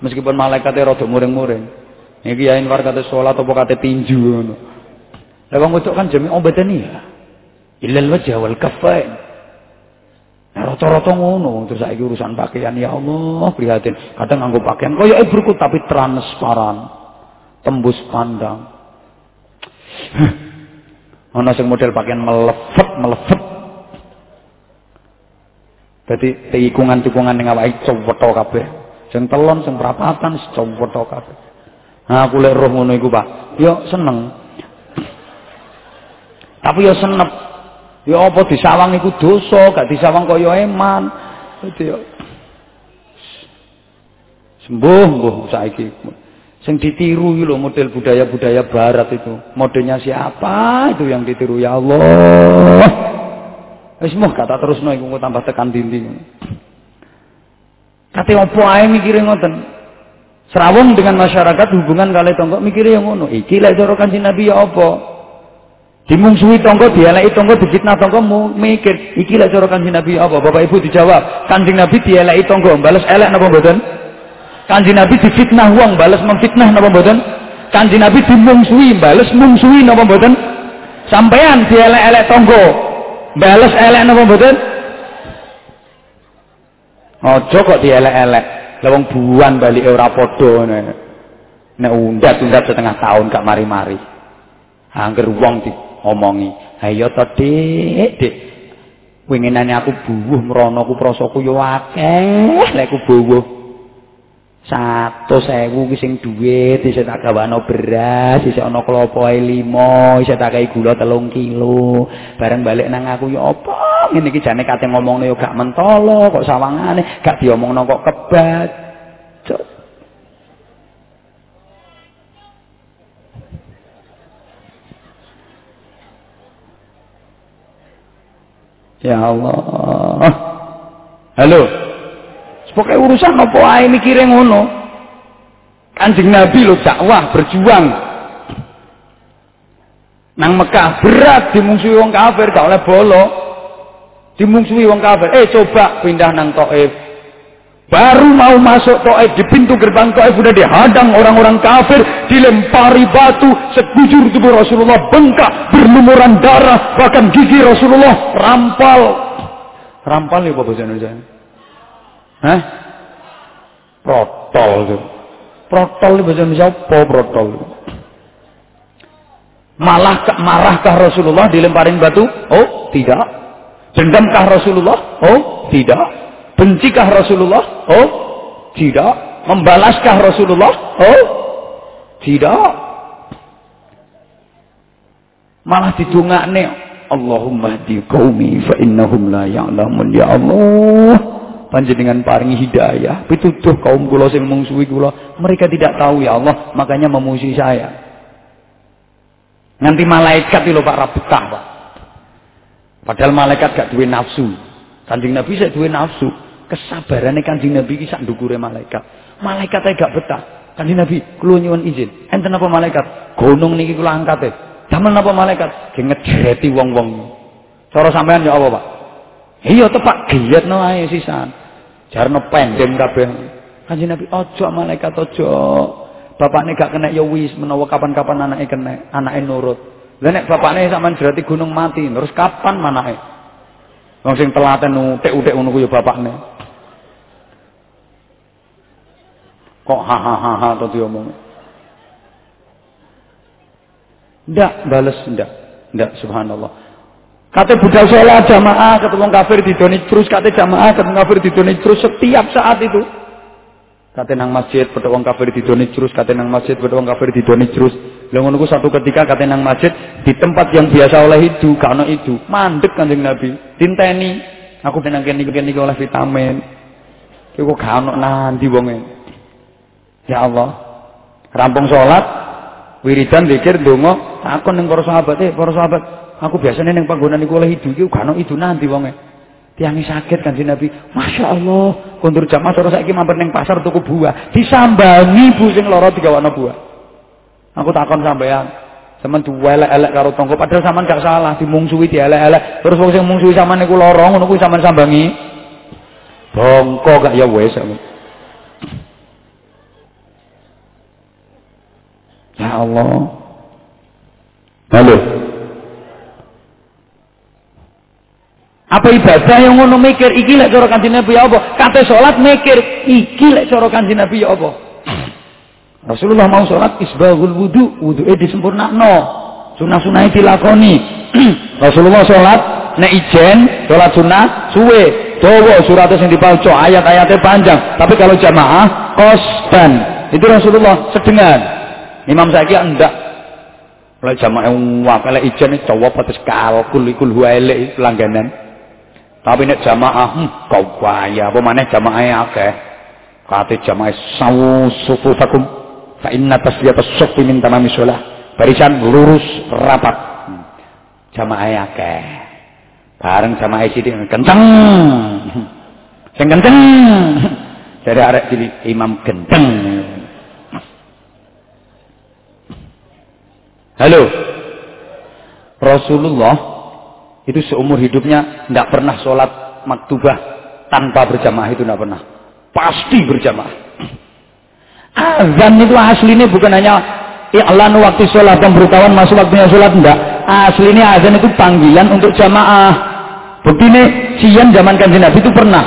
Meskipun malaikatnya rada muring-muring. Iki ya war kate salat apa kate tinju ngono. Lah wong wedok kan jami obatani ya. Ilal wajh wal kaffain. Nah, ngono, terus saiki urusan pakaian ya Allah prihatin. Kadang nganggo pakaian koyo berkut tapi transparan tembus pandang. Ana sing model pakaian melefet, melefet. Dadi tikungan-tikungan ning awake cowetho kabeh. Sing telon, sing prapatan cowetho kabeh. Nah, aku roh ngono iku, Pak. Yo seneng. Tapi yo senep. Ya apa disawang iku dosa, gak disawang kaya eman. Dadi yo sembuh, sembuh saiki. Sing ditiru lho model budaya-budaya barat itu. Modelnya siapa itu yang ditiru ya Allah. Wis kata terusno iku tambah tekan dinding. Kate opo ae mikire ngoten. Serawung dengan masyarakat hubungan kali tonggo mikire yang ngono. Iki lek cara Kanjeng Nabi ya apa? Dimungsuhi tonggo, dieleki tonggo, difitnah tonggo mikir, iki lek cara Kanjeng Nabi ya apa? Bapak Ibu dijawab, Kanjeng Nabi dieleki tonggo, bales elek napa mboten? Kanji Nabi difitnah wong balas memfitnah napa mboten? Kanji Nabi dimungsuhi balas mungsuhi napa mboten? Sampean dielek-elek balas elek napa mboten? Aja kok dielek-elek. Lah wong buan balik ora padha nek undat-undat setengah tahun gak mari-mari. Angger wong diomongi, "Ayo to, Dik, Dik. Winginane aku buwuh mrono ku prasaku yo akeh, lek ku buwuh." Satu sewu sing duit isih tak gawano beras isih ana klopo ae 5 isih tak kei gula telung kilo bareng balik nang aku ya apa ngene iki jane kate ngomongne yo gak mentolo kok sawangane gak diomongno kok kebat Ya Allah. Halo. Pokoknya urusan apa ae mikire ngono. Kanjeng Nabi lo dakwah berjuang. Nang Mekah berat dimungsuhi wong kafir gak oleh bolo. Dimungsuhi wong kafir. Eh coba pindah nang Taif. Baru mau masuk Taif di pintu gerbang Taif sudah dihadang orang-orang kafir, dilempari batu, sekujur tubuh Rasulullah bengkak, berlumuran darah, bahkan gigi Rasulullah rampal. Rampal ya Bapak Indonesia. Hah? Protol itu. Protol itu bahasa Indonesia apa protol? Malah marahkah Rasulullah dilemparin batu? Oh, tidak. Dendamkah Rasulullah? Oh, tidak. Bencikah Rasulullah? Oh, tidak. Membalaskah Rasulullah? Oh, tidak. Malah didungakne Allahumma di qaumi fa innahum la ya'lamun ya Allah panjenengan paringi hidayah pituduh kaum kula sing mungsuhi kula mereka tidak tahu ya Allah makanya memusuhi saya. Nanti malaikat itu Pak rabetah Pak. Padahal malaikat gak duwe nafsu. Kanjeng Nabi saya duwe nafsu kesabarannya kanjeng Nabi ini sak ndukure malaikat. Malaikat gak betah. Kanjeng Nabi kula nyuwun izin. Enten apa malaikat? Gunung niki kula angkat e damel napa malaikat? Ngejereti wong-wong. Cara sampean ya apa Pak Iya tepak giyetno ae sisan. Jarno pendem kabeh. Kanjeng Nabi ojo malaikat ojo. Bapakne gak kena ya wis menawa kapan-kapan anake kena, anake nurut. Lah nek bapakne sampean gunung mati, terus kapan manake? Wong sing telaten utek-utek ngono ku ya bapakne. Kok ha ha ha ha to diomong. Ndak bales ndak. Ndak subhanallah. Kata budal sholat jamaah, ketemu kafir di doni terus, kata jamaah, ketemu kafir di doni terus setiap saat itu. Kata nang masjid, pada wong kafir di doni terus, kata nang masjid, pada wong kafir di doni terus. Ngono satu ketika kate nang masjid di tempat yang biasa oleh itu, karena itu mandek Kanjeng Nabi. Tinteni, aku nang kene kene oleh vitamin. Gak ono nanti wonge. Ya Allah. Rampung salat, wiridan zikir donga, takon ning para sahabat, "Eh, para sahabat, aku biasanya ning panggonan iku oleh itu, iku gak ono itu nanti wonge." Tiangi sakit kan Nabi. Masya Allah. Kundur jamaah cara saiki mampir ning pasar tuku buah. Disambangi bu sing lara digawana buah. Aku takon sampean. Sampeyan duwelek-elek karo tonggo padahal sampean gak salah dimungsuhi dielek-elek. Terus wong sing mungsuhi sampean niku lara ngono kuwi sampean sambangi. Bongko gak ya wis. Ya Allah. Halo. Apa ibadah yang ngono mikir iki lek cara Kanjeng Nabi ya apa? Kate salat mikir iki lek cara Kanjeng Nabi ya apa? Rasulullah mau salat isbaghul wudu, wuduke disempurnakno. Sunah-sunah dilakoni. Rasulullah salat nek ijen salat sunah suwe, dawa surat sing dipaca, ayat-ayatnya panjang. Tapi kalau jamaah kostan. Itu Rasulullah sedengan. Imam saiki ndak Lek jamaah wah lek ijen cowok pates kalkul ikul huwaile langganan. Tapi nek jamaah hmm, kau kaya apa maneh jamaah akeh. Kate jamaah sawu sufufakum fa inna tasliyatas suffi min tamami shalah. Barisan lurus rapat. Hmm. Jamaah akeh. Bareng jamaah sithik kenceng. Sing kenceng. Dari arek jadi imam kenceng. Halo. Rasulullah itu seumur hidupnya tidak pernah sholat maktubah tanpa berjamaah itu tidak pernah. Pasti berjamaah. Azan itu aslinya bukan hanya i'lan waktu sholat pemberitahuan masuk waktunya sholat enggak. Aslinya azan itu panggilan untuk jamaah. Begini siang zaman kanjeng Nabi itu pernah.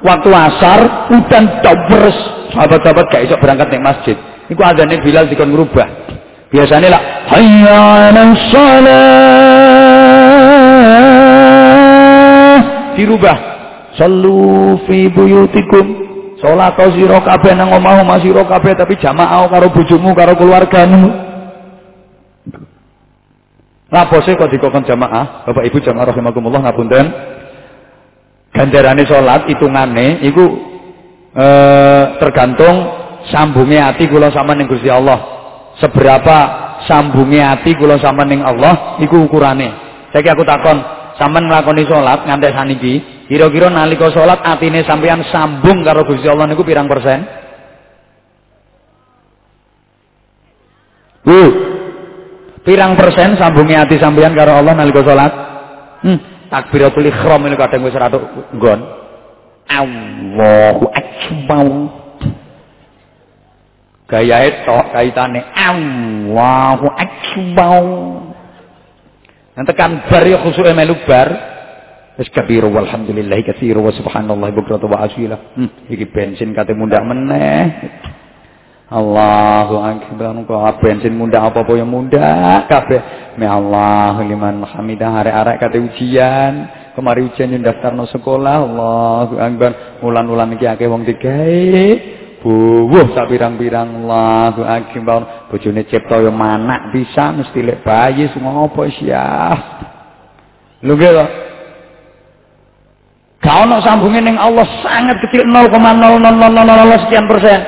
Waktu asar hutan dobres sahabat-sahabat gak isok berangkat ke masjid. Itu azannya Bilal dikon merubah. Biasanya lah hayya 'alas dirubah. Sallu fi buyutikum. Salat sira kabeh nang omah omah sira kabeh tapi jamaah karo bojomu karo keluargamu. Lapose kok dikokon jamaah? Bapak Ibu jamaah rahimakumullah ngapunten. Ganjarane salat hitungane iku eh, tergantung sambungnya hati kula sama ning Gusti Allah. Seberapa sambungnya hati kula sama ning Allah iku ukurane. Saiki aku takon sampean nglakoni salat ngantek saniki, kira-kira nalika salat atine sampean sambung karo Gusti Allah niku pirang persen? Uh. Pirang persen sambungnya hati sampean karo Allah nalika salat? Hmm, takbiratul ihram ini kadang wis rada nggon. Allahu akbar. Gayae tok kaitane Allahu akbar. Tekan bar ya khusuke melu bar. Wis kabiru walhamdulillah katsiru wa subhanallah bukratu wa asila. Hmm, iki bensin kate mundak meneh. Allahu akbar kok bensin mundak apa-apa yang mundak kabeh. Me Allah liman hamidah arek-arek kate ujian. Kemari ujian yang daftarno sekolah. Allahu akbar. Ulan-ulan iki akeh wong digawe. Buwuh sak pirang-pirang Allahu akbar bojone cipta yo manak bisa mesti lek bayi semua apa sia lho nggih to Gak ono sambunge ning Allah sangat kecil 0,0000 sekian persen.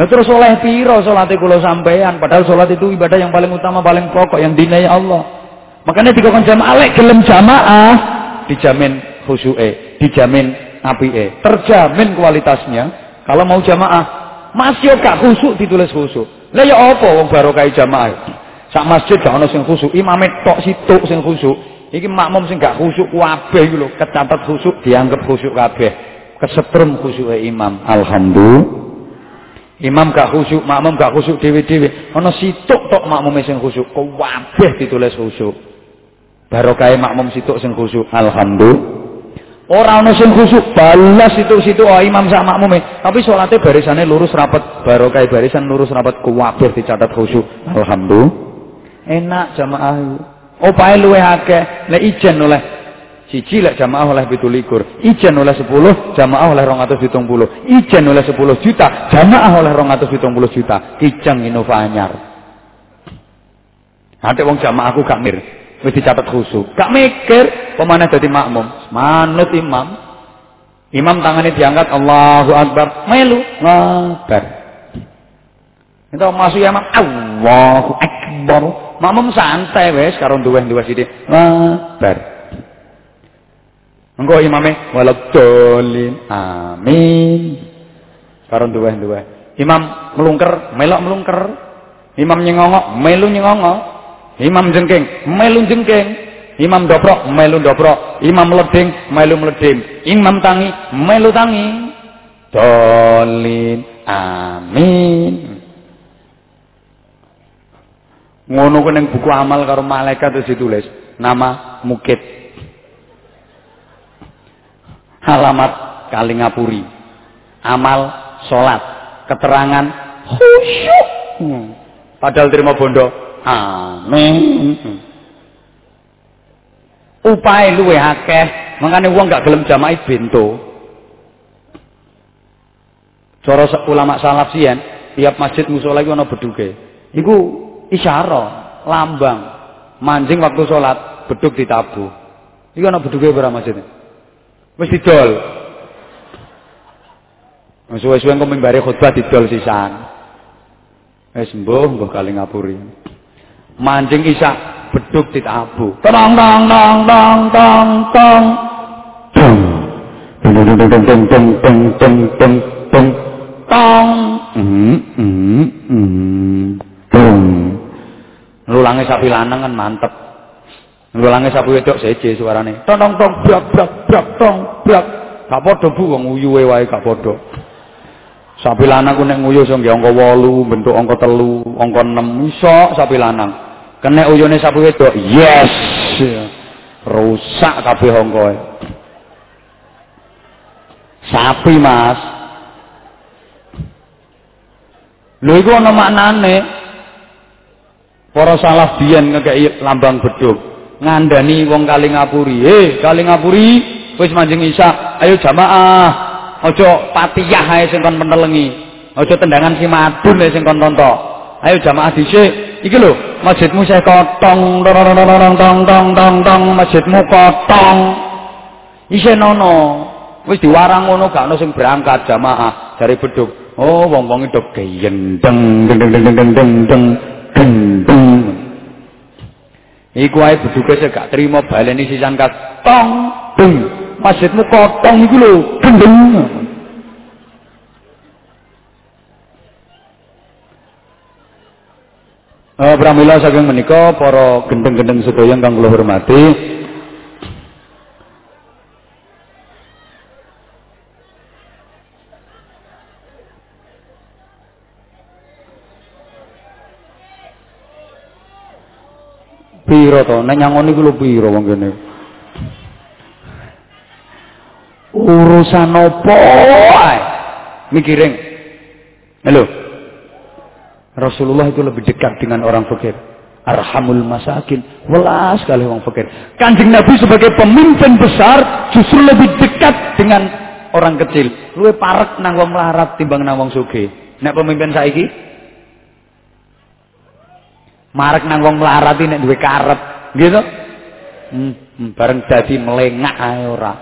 Nah, terus oleh piro salat kula sampean padahal salat itu ibadah yang paling utama paling pokok yang dinai Allah. Makanya dikon jamaah lek gelem jamaah dijamin khusyuke, dijamin apike, terjamin kualitasnya. Kalau mau jamaah, masih gak khusuk ditulis khusuk. Lah ya apa wong barokah jamaah? Sak masjid gak ono sing khusuk, imame tok situk sing khusuk. Iki makmum sing gak khusuk kabeh iki lho, kecatet khusuk dianggap khusuk kabeh. Kesetrum khusuke imam. Alhamdulillah. Imam gak khusuk, makmum gak khusuk dhewe-dhewe. Ana situk tok makmume sing khusuk, kabeh ditulis khusuk. Barokah makmum situk sing khusuk. Alhamdulillah. Ora ana sing khusuk balas situ-situ oh, imam sak makmume, tapi salate barisane lurus rapat, barokah barisan lurus rapat kuwabeh dicatat khusyuk. Alhamdulillah. Enak jamaah. Opae luwih akeh, lek ijen oleh siji lek jamaah oleh 17, ijen oleh 10, jamaah oleh 270. Ijen oleh 10 juta, jamaah oleh 270 juta. Kijang Innova anyar. Ate wong jamaahku gak mir. Wis dicatat khusyuk. Gak mikir pemana dadi makmum. Manut imam. Imam tangannya diangkat Allahu Akbar. Melu. Ngabar. Itu masuk imam Allahu Akbar. Makmum santai wes karo duwe-duwe sithik. Ngabar. Engko imame waladolin. Amin. Karo duwe-duwe. Imam melungker, melok melungker. Imam nyengongok, melu nyengongok. Imam jengking, melu jengking. Imam dobrok, melu dobrok. Imam meleding, melu meleding. Imam tangi, melu tangi. Dolin, amin. Ngono ku ning buku amal karo malaikat terus ditulis nama Mukit. Alamat Kalingapuri. Amal salat, keterangan khusyuk. Hmm. Padahal terima bondo Amin. Upahe luwe akeh, makane wong gak gelem jamaah bento. Cara ulama salaf sian, tiap masjid musola iku ana beduke. Iku isyarah, lambang. Manjing waktu sholat, beduk ditabuh. Iku ana beduke ora masjid. Wis didol. Suwe-suwe engko mimbari khutbah didol sisan. Wis mbuh mbuh kali ngapuri mancing isak beduk ditabu. Tong tong tong tong tong tong tong tong tong tong tong tong tong tong tong tong lulange sapi lanang kan mantep. Lulange sapi wedok seje suarane tong tong tong brak brak brak tong brak gak padha bu wong uyuwe wae gak padha sapi lanang ku nek nguyu sing angka 8 bentuk angka 3 angka 6 iso sapi lanang Kena uyune sapu wedok. Yes. Rusak kabeh hongkoe. Sapi, Mas. Lho iku ana maknane. Para salaf biyen ngekeki lambang beduk. Ngandani wong kali ngapuri. He, kali ngapuri wis manjing isya. Ayo jamaah. Aja patiyah ae sing kon menelengi. Aja tendangan si madun sing kon tontok. Ayo jamaah dhisik. Iki lho, masjidmu saya kotong tong tong tong tong tong masjidmu kotong. Isih nono. Wis diwarang ngono gak ono sing berangkat jamaah dari beduk. Oh, wong-wong edok gendeng deng deng deng deng deng deng deng. Iku ae beduke sing gak trimo baleni sisan kas tong deng. Masjidmu kotong iku lho, gendeng. Uh, pramila saking menika para gendeng-gendeng sedaya kang kula hormati. Piro to? Nek nyangoni ku lho piro wong kene? Urusan opo ae? Mikiring. Halo. Rasulullah itu lebih dekat dengan orang fakir. Arhamul masakin. Welas sekali orang fakir. Kanjeng Nabi sebagai pemimpin besar justru lebih dekat dengan orang kecil. Luwe parek nang wong melarat timbang nang wong sugih. Nek pemimpin saiki marek nang wong melarat nek duwe karep, gitu. Hmm, hmm, bareng dadi melengak ae ora.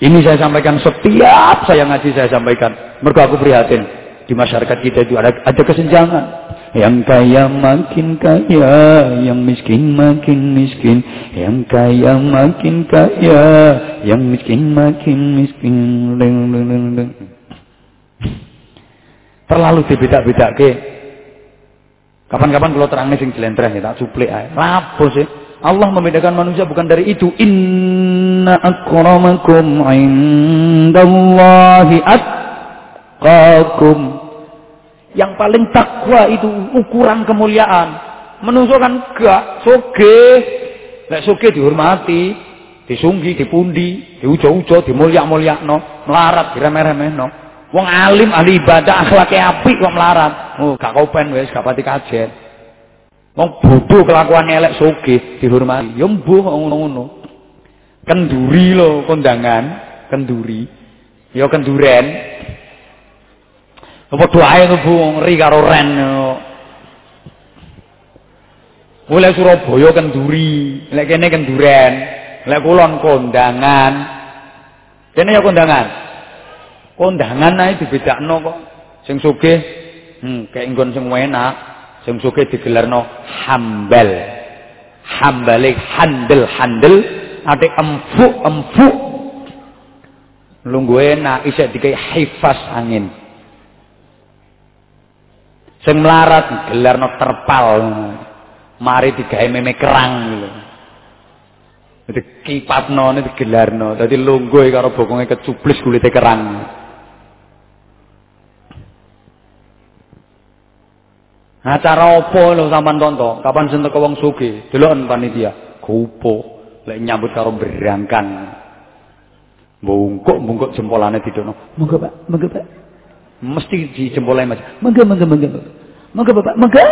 Ini saya sampaikan setiap saya ngaji saya sampaikan. Mergo aku prihatin di masyarakat kita itu ada ada kesenjangan. Yang kaya makin kaya, yang miskin makin miskin. Yang kaya makin kaya, yang miskin makin miskin. Terlalu dibeda-beda ke. Kapan-kapan kalau terangnya sing jelentreh ya tak suplik ae. Lapo sih? Allah membedakan manusia bukan dari itu. Inna akramakum indallahi atqakum. Yang paling takwa itu ukuran kemuliaan. Menungso kan gak soge. Lek soge dihormati, disunggi, dipundi, diujo-ujo, dimulyak-mulyakno, melarat diremeh-remehno. Wong alim ahli ibadah akhlaknya apik kok melarat. Oh, gak kopen wis, gak pati kajet. Wong bodoh kelakuan elek soge dihormati. Ya mbuh ngono-ngono. Kenduri lo kondangan, kenduri. Ya kenduren, apa doae Bu ngeri karo ren. Oleh Surabaya kenduri, lek kene kenduren, lek kulon kondangan. Kene ya kondangan. Kondangan ae dibedakno kok. Sing sugih hmm kayak nggon sing enak, sing sugih digelarno hambal. Hambalik handel handel ate empuk empuk. Lungguh enak isek dikai hifas angin. Sing melarat gelarno terpal. Mari digawe meme kerang lho. Dadi kipatno ne digelarno. Dadi lungguh karo bokonge kecublis kulite kerang. Acara apa lho sampean tonton? Kapan sing teko wong sugih? Deloken panitia. Gopo lek nyambut karo berangkan. Bungkuk-bungkuk jempolane didono. Monggo Pak, monggo Pak. Mesti di jempolane Mas. Monggo, monggo, monggo. Monggo Bapak, monggo.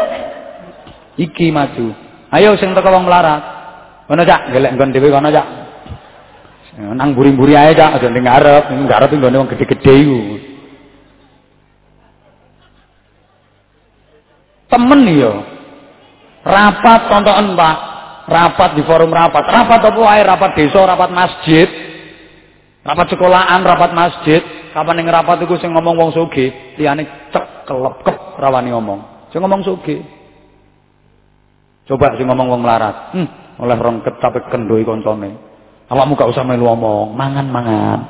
Iki maju. Ayo sing teko wong melarat. Ngono Cak, gelek nggon dhewe kono Cak. Nang buri-buri ae Cak, aja ning ngarep, ning ngarep nggone wong gede-gede iku. Temen yo. Rapat tontonan Pak. Rapat di forum rapat. Rapat apa ae? Rapat desa, rapat masjid. Rapat sekolahan, rapat masjid. Kapan ning rapat iku sing ngomong wong sugih, liyane cek kelepkep rawani ngomong. Sing ngomong sugih. Coba sing ngomong wong melarat. Hmm, oleh rongket tapi kendoi koncone. Awakmu gak usah melu ngomong, mangan-mangan.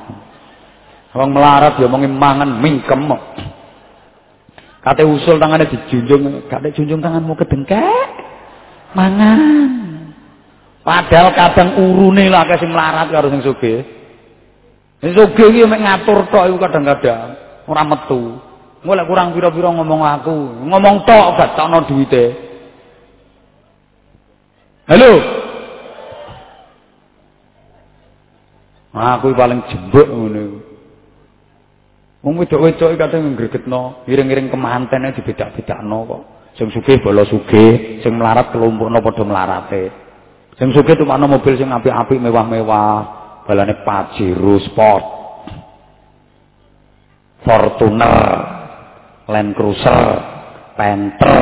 Wong melarat ya omongin mangan mingkem. Kate usul tangane dijunjung, gak dijunjung tanganmu kedengkek. Mangan. Padahal kadang urune lah sing melarat karo sing sugih. Sugih iki mek ngatur tok iku kadang-kadang ora metu. Mulai kurang pira-pira ngomong aku, ngomong tok gak takno duwite. Halo. Aku paling jembek ngono iku. Wong wedok-wedok kadang ngregetno, iring-iring kemantene dibedak-bedakno kok. Sing sugih bola sugih, sing melarat kelompokno padha melarate. Sing sugih tumakno mobil sing apik-apik mewah-mewah, balane Pajero Sport. Fortuner, Land Cruiser, Panther,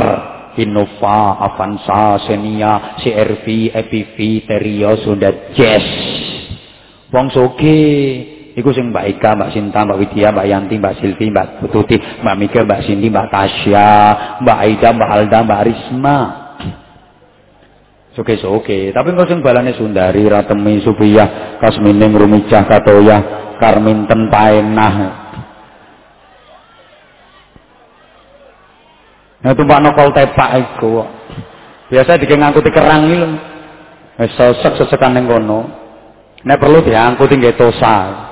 Innova, Avanza, Xenia, CRV, EPV, Terio, Honda Jazz. Wong sugih Iku sing Mbak Ika, Mbak Sinta, Mbak Widya, Mbak Yanti, Mbak Silvi, Mbak Tuti, Mbak Mika, Mbak Cindy, Mbak Tasya, Mbak Aida, Mbak Alda, Mbak Risma. Oke. Tapi engko sing balane Sundari, Ratemi, Supiyah, Kasmining, Rumijah, Katoya, Karminten, Paenah. Nah, tumpak nokol tepak iku. Biasa dike ngangkuti kerang iki lho. Wis sesek-sesekan ning kono. Nek perlu diangkut nggih tosa.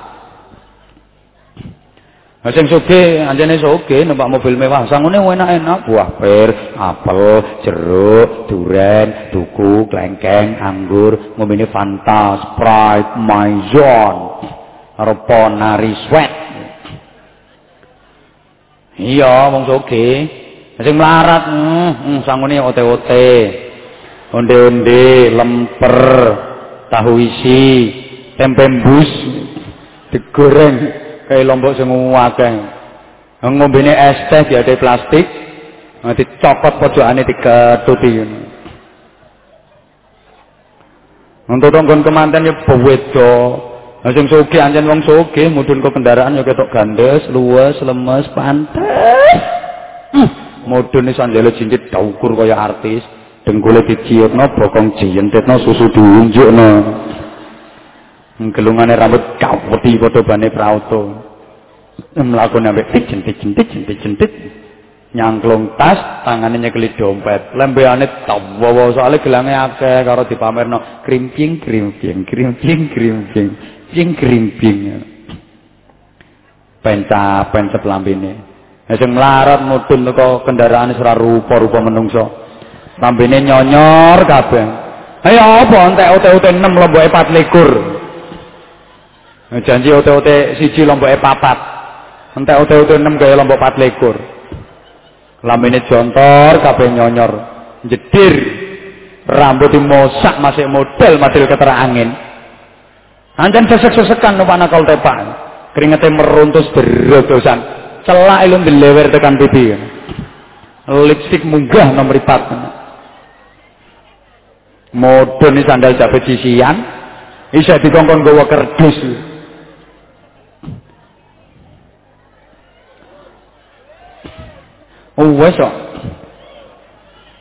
Nah, sing sugih anjene sugih numpak mobil mewah. Sangune enak-enak, buah pir, apel, jeruk, duren, duku, klengkeng, anggur, ngombene Fanta, Sprite, Maison, karo Ponari Sweat. Iya, wong sugih. Sing melarat, hmm, hmm sangune ote-ote. Onde-onde, lemper, tahu isi, tempe bus, digoreng kaya lombok sing akeh. Ngombene es teh diade plastik, dicopot pojokane diketuti ngono. Untuk tonggon kemanten ya bewedo. Nah sing sugih anjen wong sugih mudhun ke kendaraan ya ketok gandes, luwes, lemes, pantes. Hmm. Mudhun sanjale jinjit daukur kaya artis, dengkule diciutno, bokong jiyentetno, susu diunjukno. Gelungane rambut kaweti padha bane prauto. Mlakune ambek tijen nyangklung tas, tangane nyekeli dompet, lembeane tawa soalnya gelange akeh karo dipamerno krimping krimping krimping krimping ping krimping. Penca pencep lambene. Sing mlarat mudhun teko kendaraan ora rupa-rupa menungso. Lambene nyonyor kabeh. Ayo apa entek ote-ote 6 lomboke 24. Nah, janji ote-ote siji lomboke papat. Entek ote-ote 6 gaya lombok 4 lekur. Lamine jontor kabeh nyonyor. Jedir. Rambut dimosak masih model model ketera angin. Anjan sesek-sesekan numpak nakal tepak. Keringete meruntus berodosan. Celak ilmu dilewer tekan pipi. Lipstick munggah nomor 4. Modern sandal jabet sisian. Isa dikongkon gawa kerdus. Wes kok.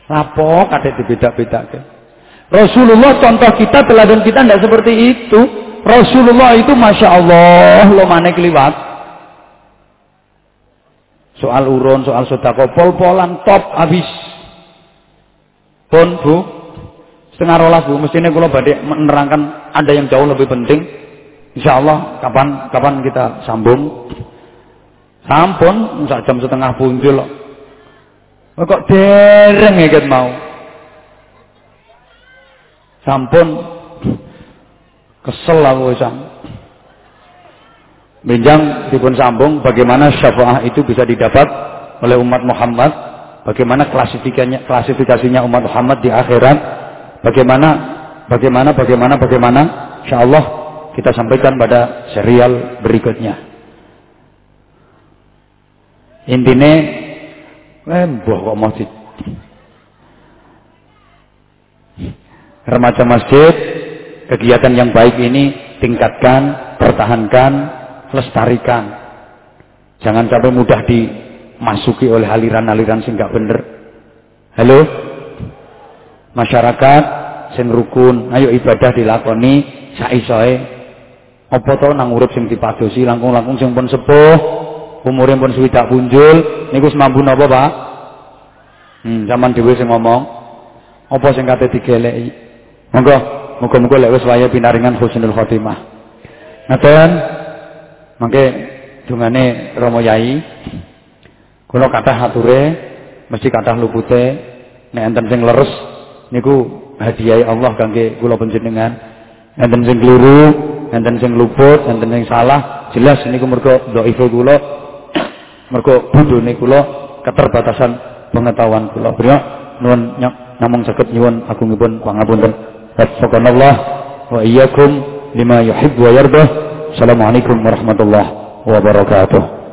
Lapo kate dibeda-bedake. Rasulullah contoh kita, teladan kita tidak seperti itu. Rasulullah itu Masya Allah, lo mana keliwat. Soal urun, soal sodako, pol-polan, top, habis. Pun, Bu, setengah rolas Bu, mestinya kalau badai menerangkan ada yang jauh lebih penting. Insya Allah, kapan kapan kita sambung. Sampun, jam setengah punjul. Kok dereng ya mau. Sampun kesel aku wisan. Benjang dipun sambung bagaimana syafaat itu bisa didapat oleh umat Muhammad, bagaimana klasifikasinya klasifikasinya umat Muhammad di akhirat, bagaimana bagaimana bagaimana bagaimana insyaallah kita sampaikan pada serial berikutnya. Intinya buah kok masjid. Remaja masjid, kegiatan yang baik ini tingkatkan, pertahankan, lestarikan. Jangan sampai mudah dimasuki oleh aliran-aliran sing gak bener. Halo? Masyarakat sing rukun, ayo ibadah dilakoni saisoe. Apa to nang urip sing dipadosi langkung-langkung sing pun sepuh, umure pun swidak punjul, niku semampu napa, Pak? Hmm, zaman dhewe sing ngomong. Apa sing kate digeleki? Monggo, muga-muga lek wis waya pinaringan husnul khotimah. Ngaten. Mangke dungane Romo Yai kula kathah ature mesti kathah lupute nek enten sing leres niku hadiah Allah kangge kula panjenengan enten sing keliru enten sing luput enten sing salah jelas niku mergo dhaifu kula mergo bundune kula keterbatasan pengetahuan kula. Beliau nuwun namung saged nyuwun agungipun pangapunten waffaqanallah wa iyyakum lima yuhibbu wa yardah Assalamualaikum warahmatullahi wabarakatuh.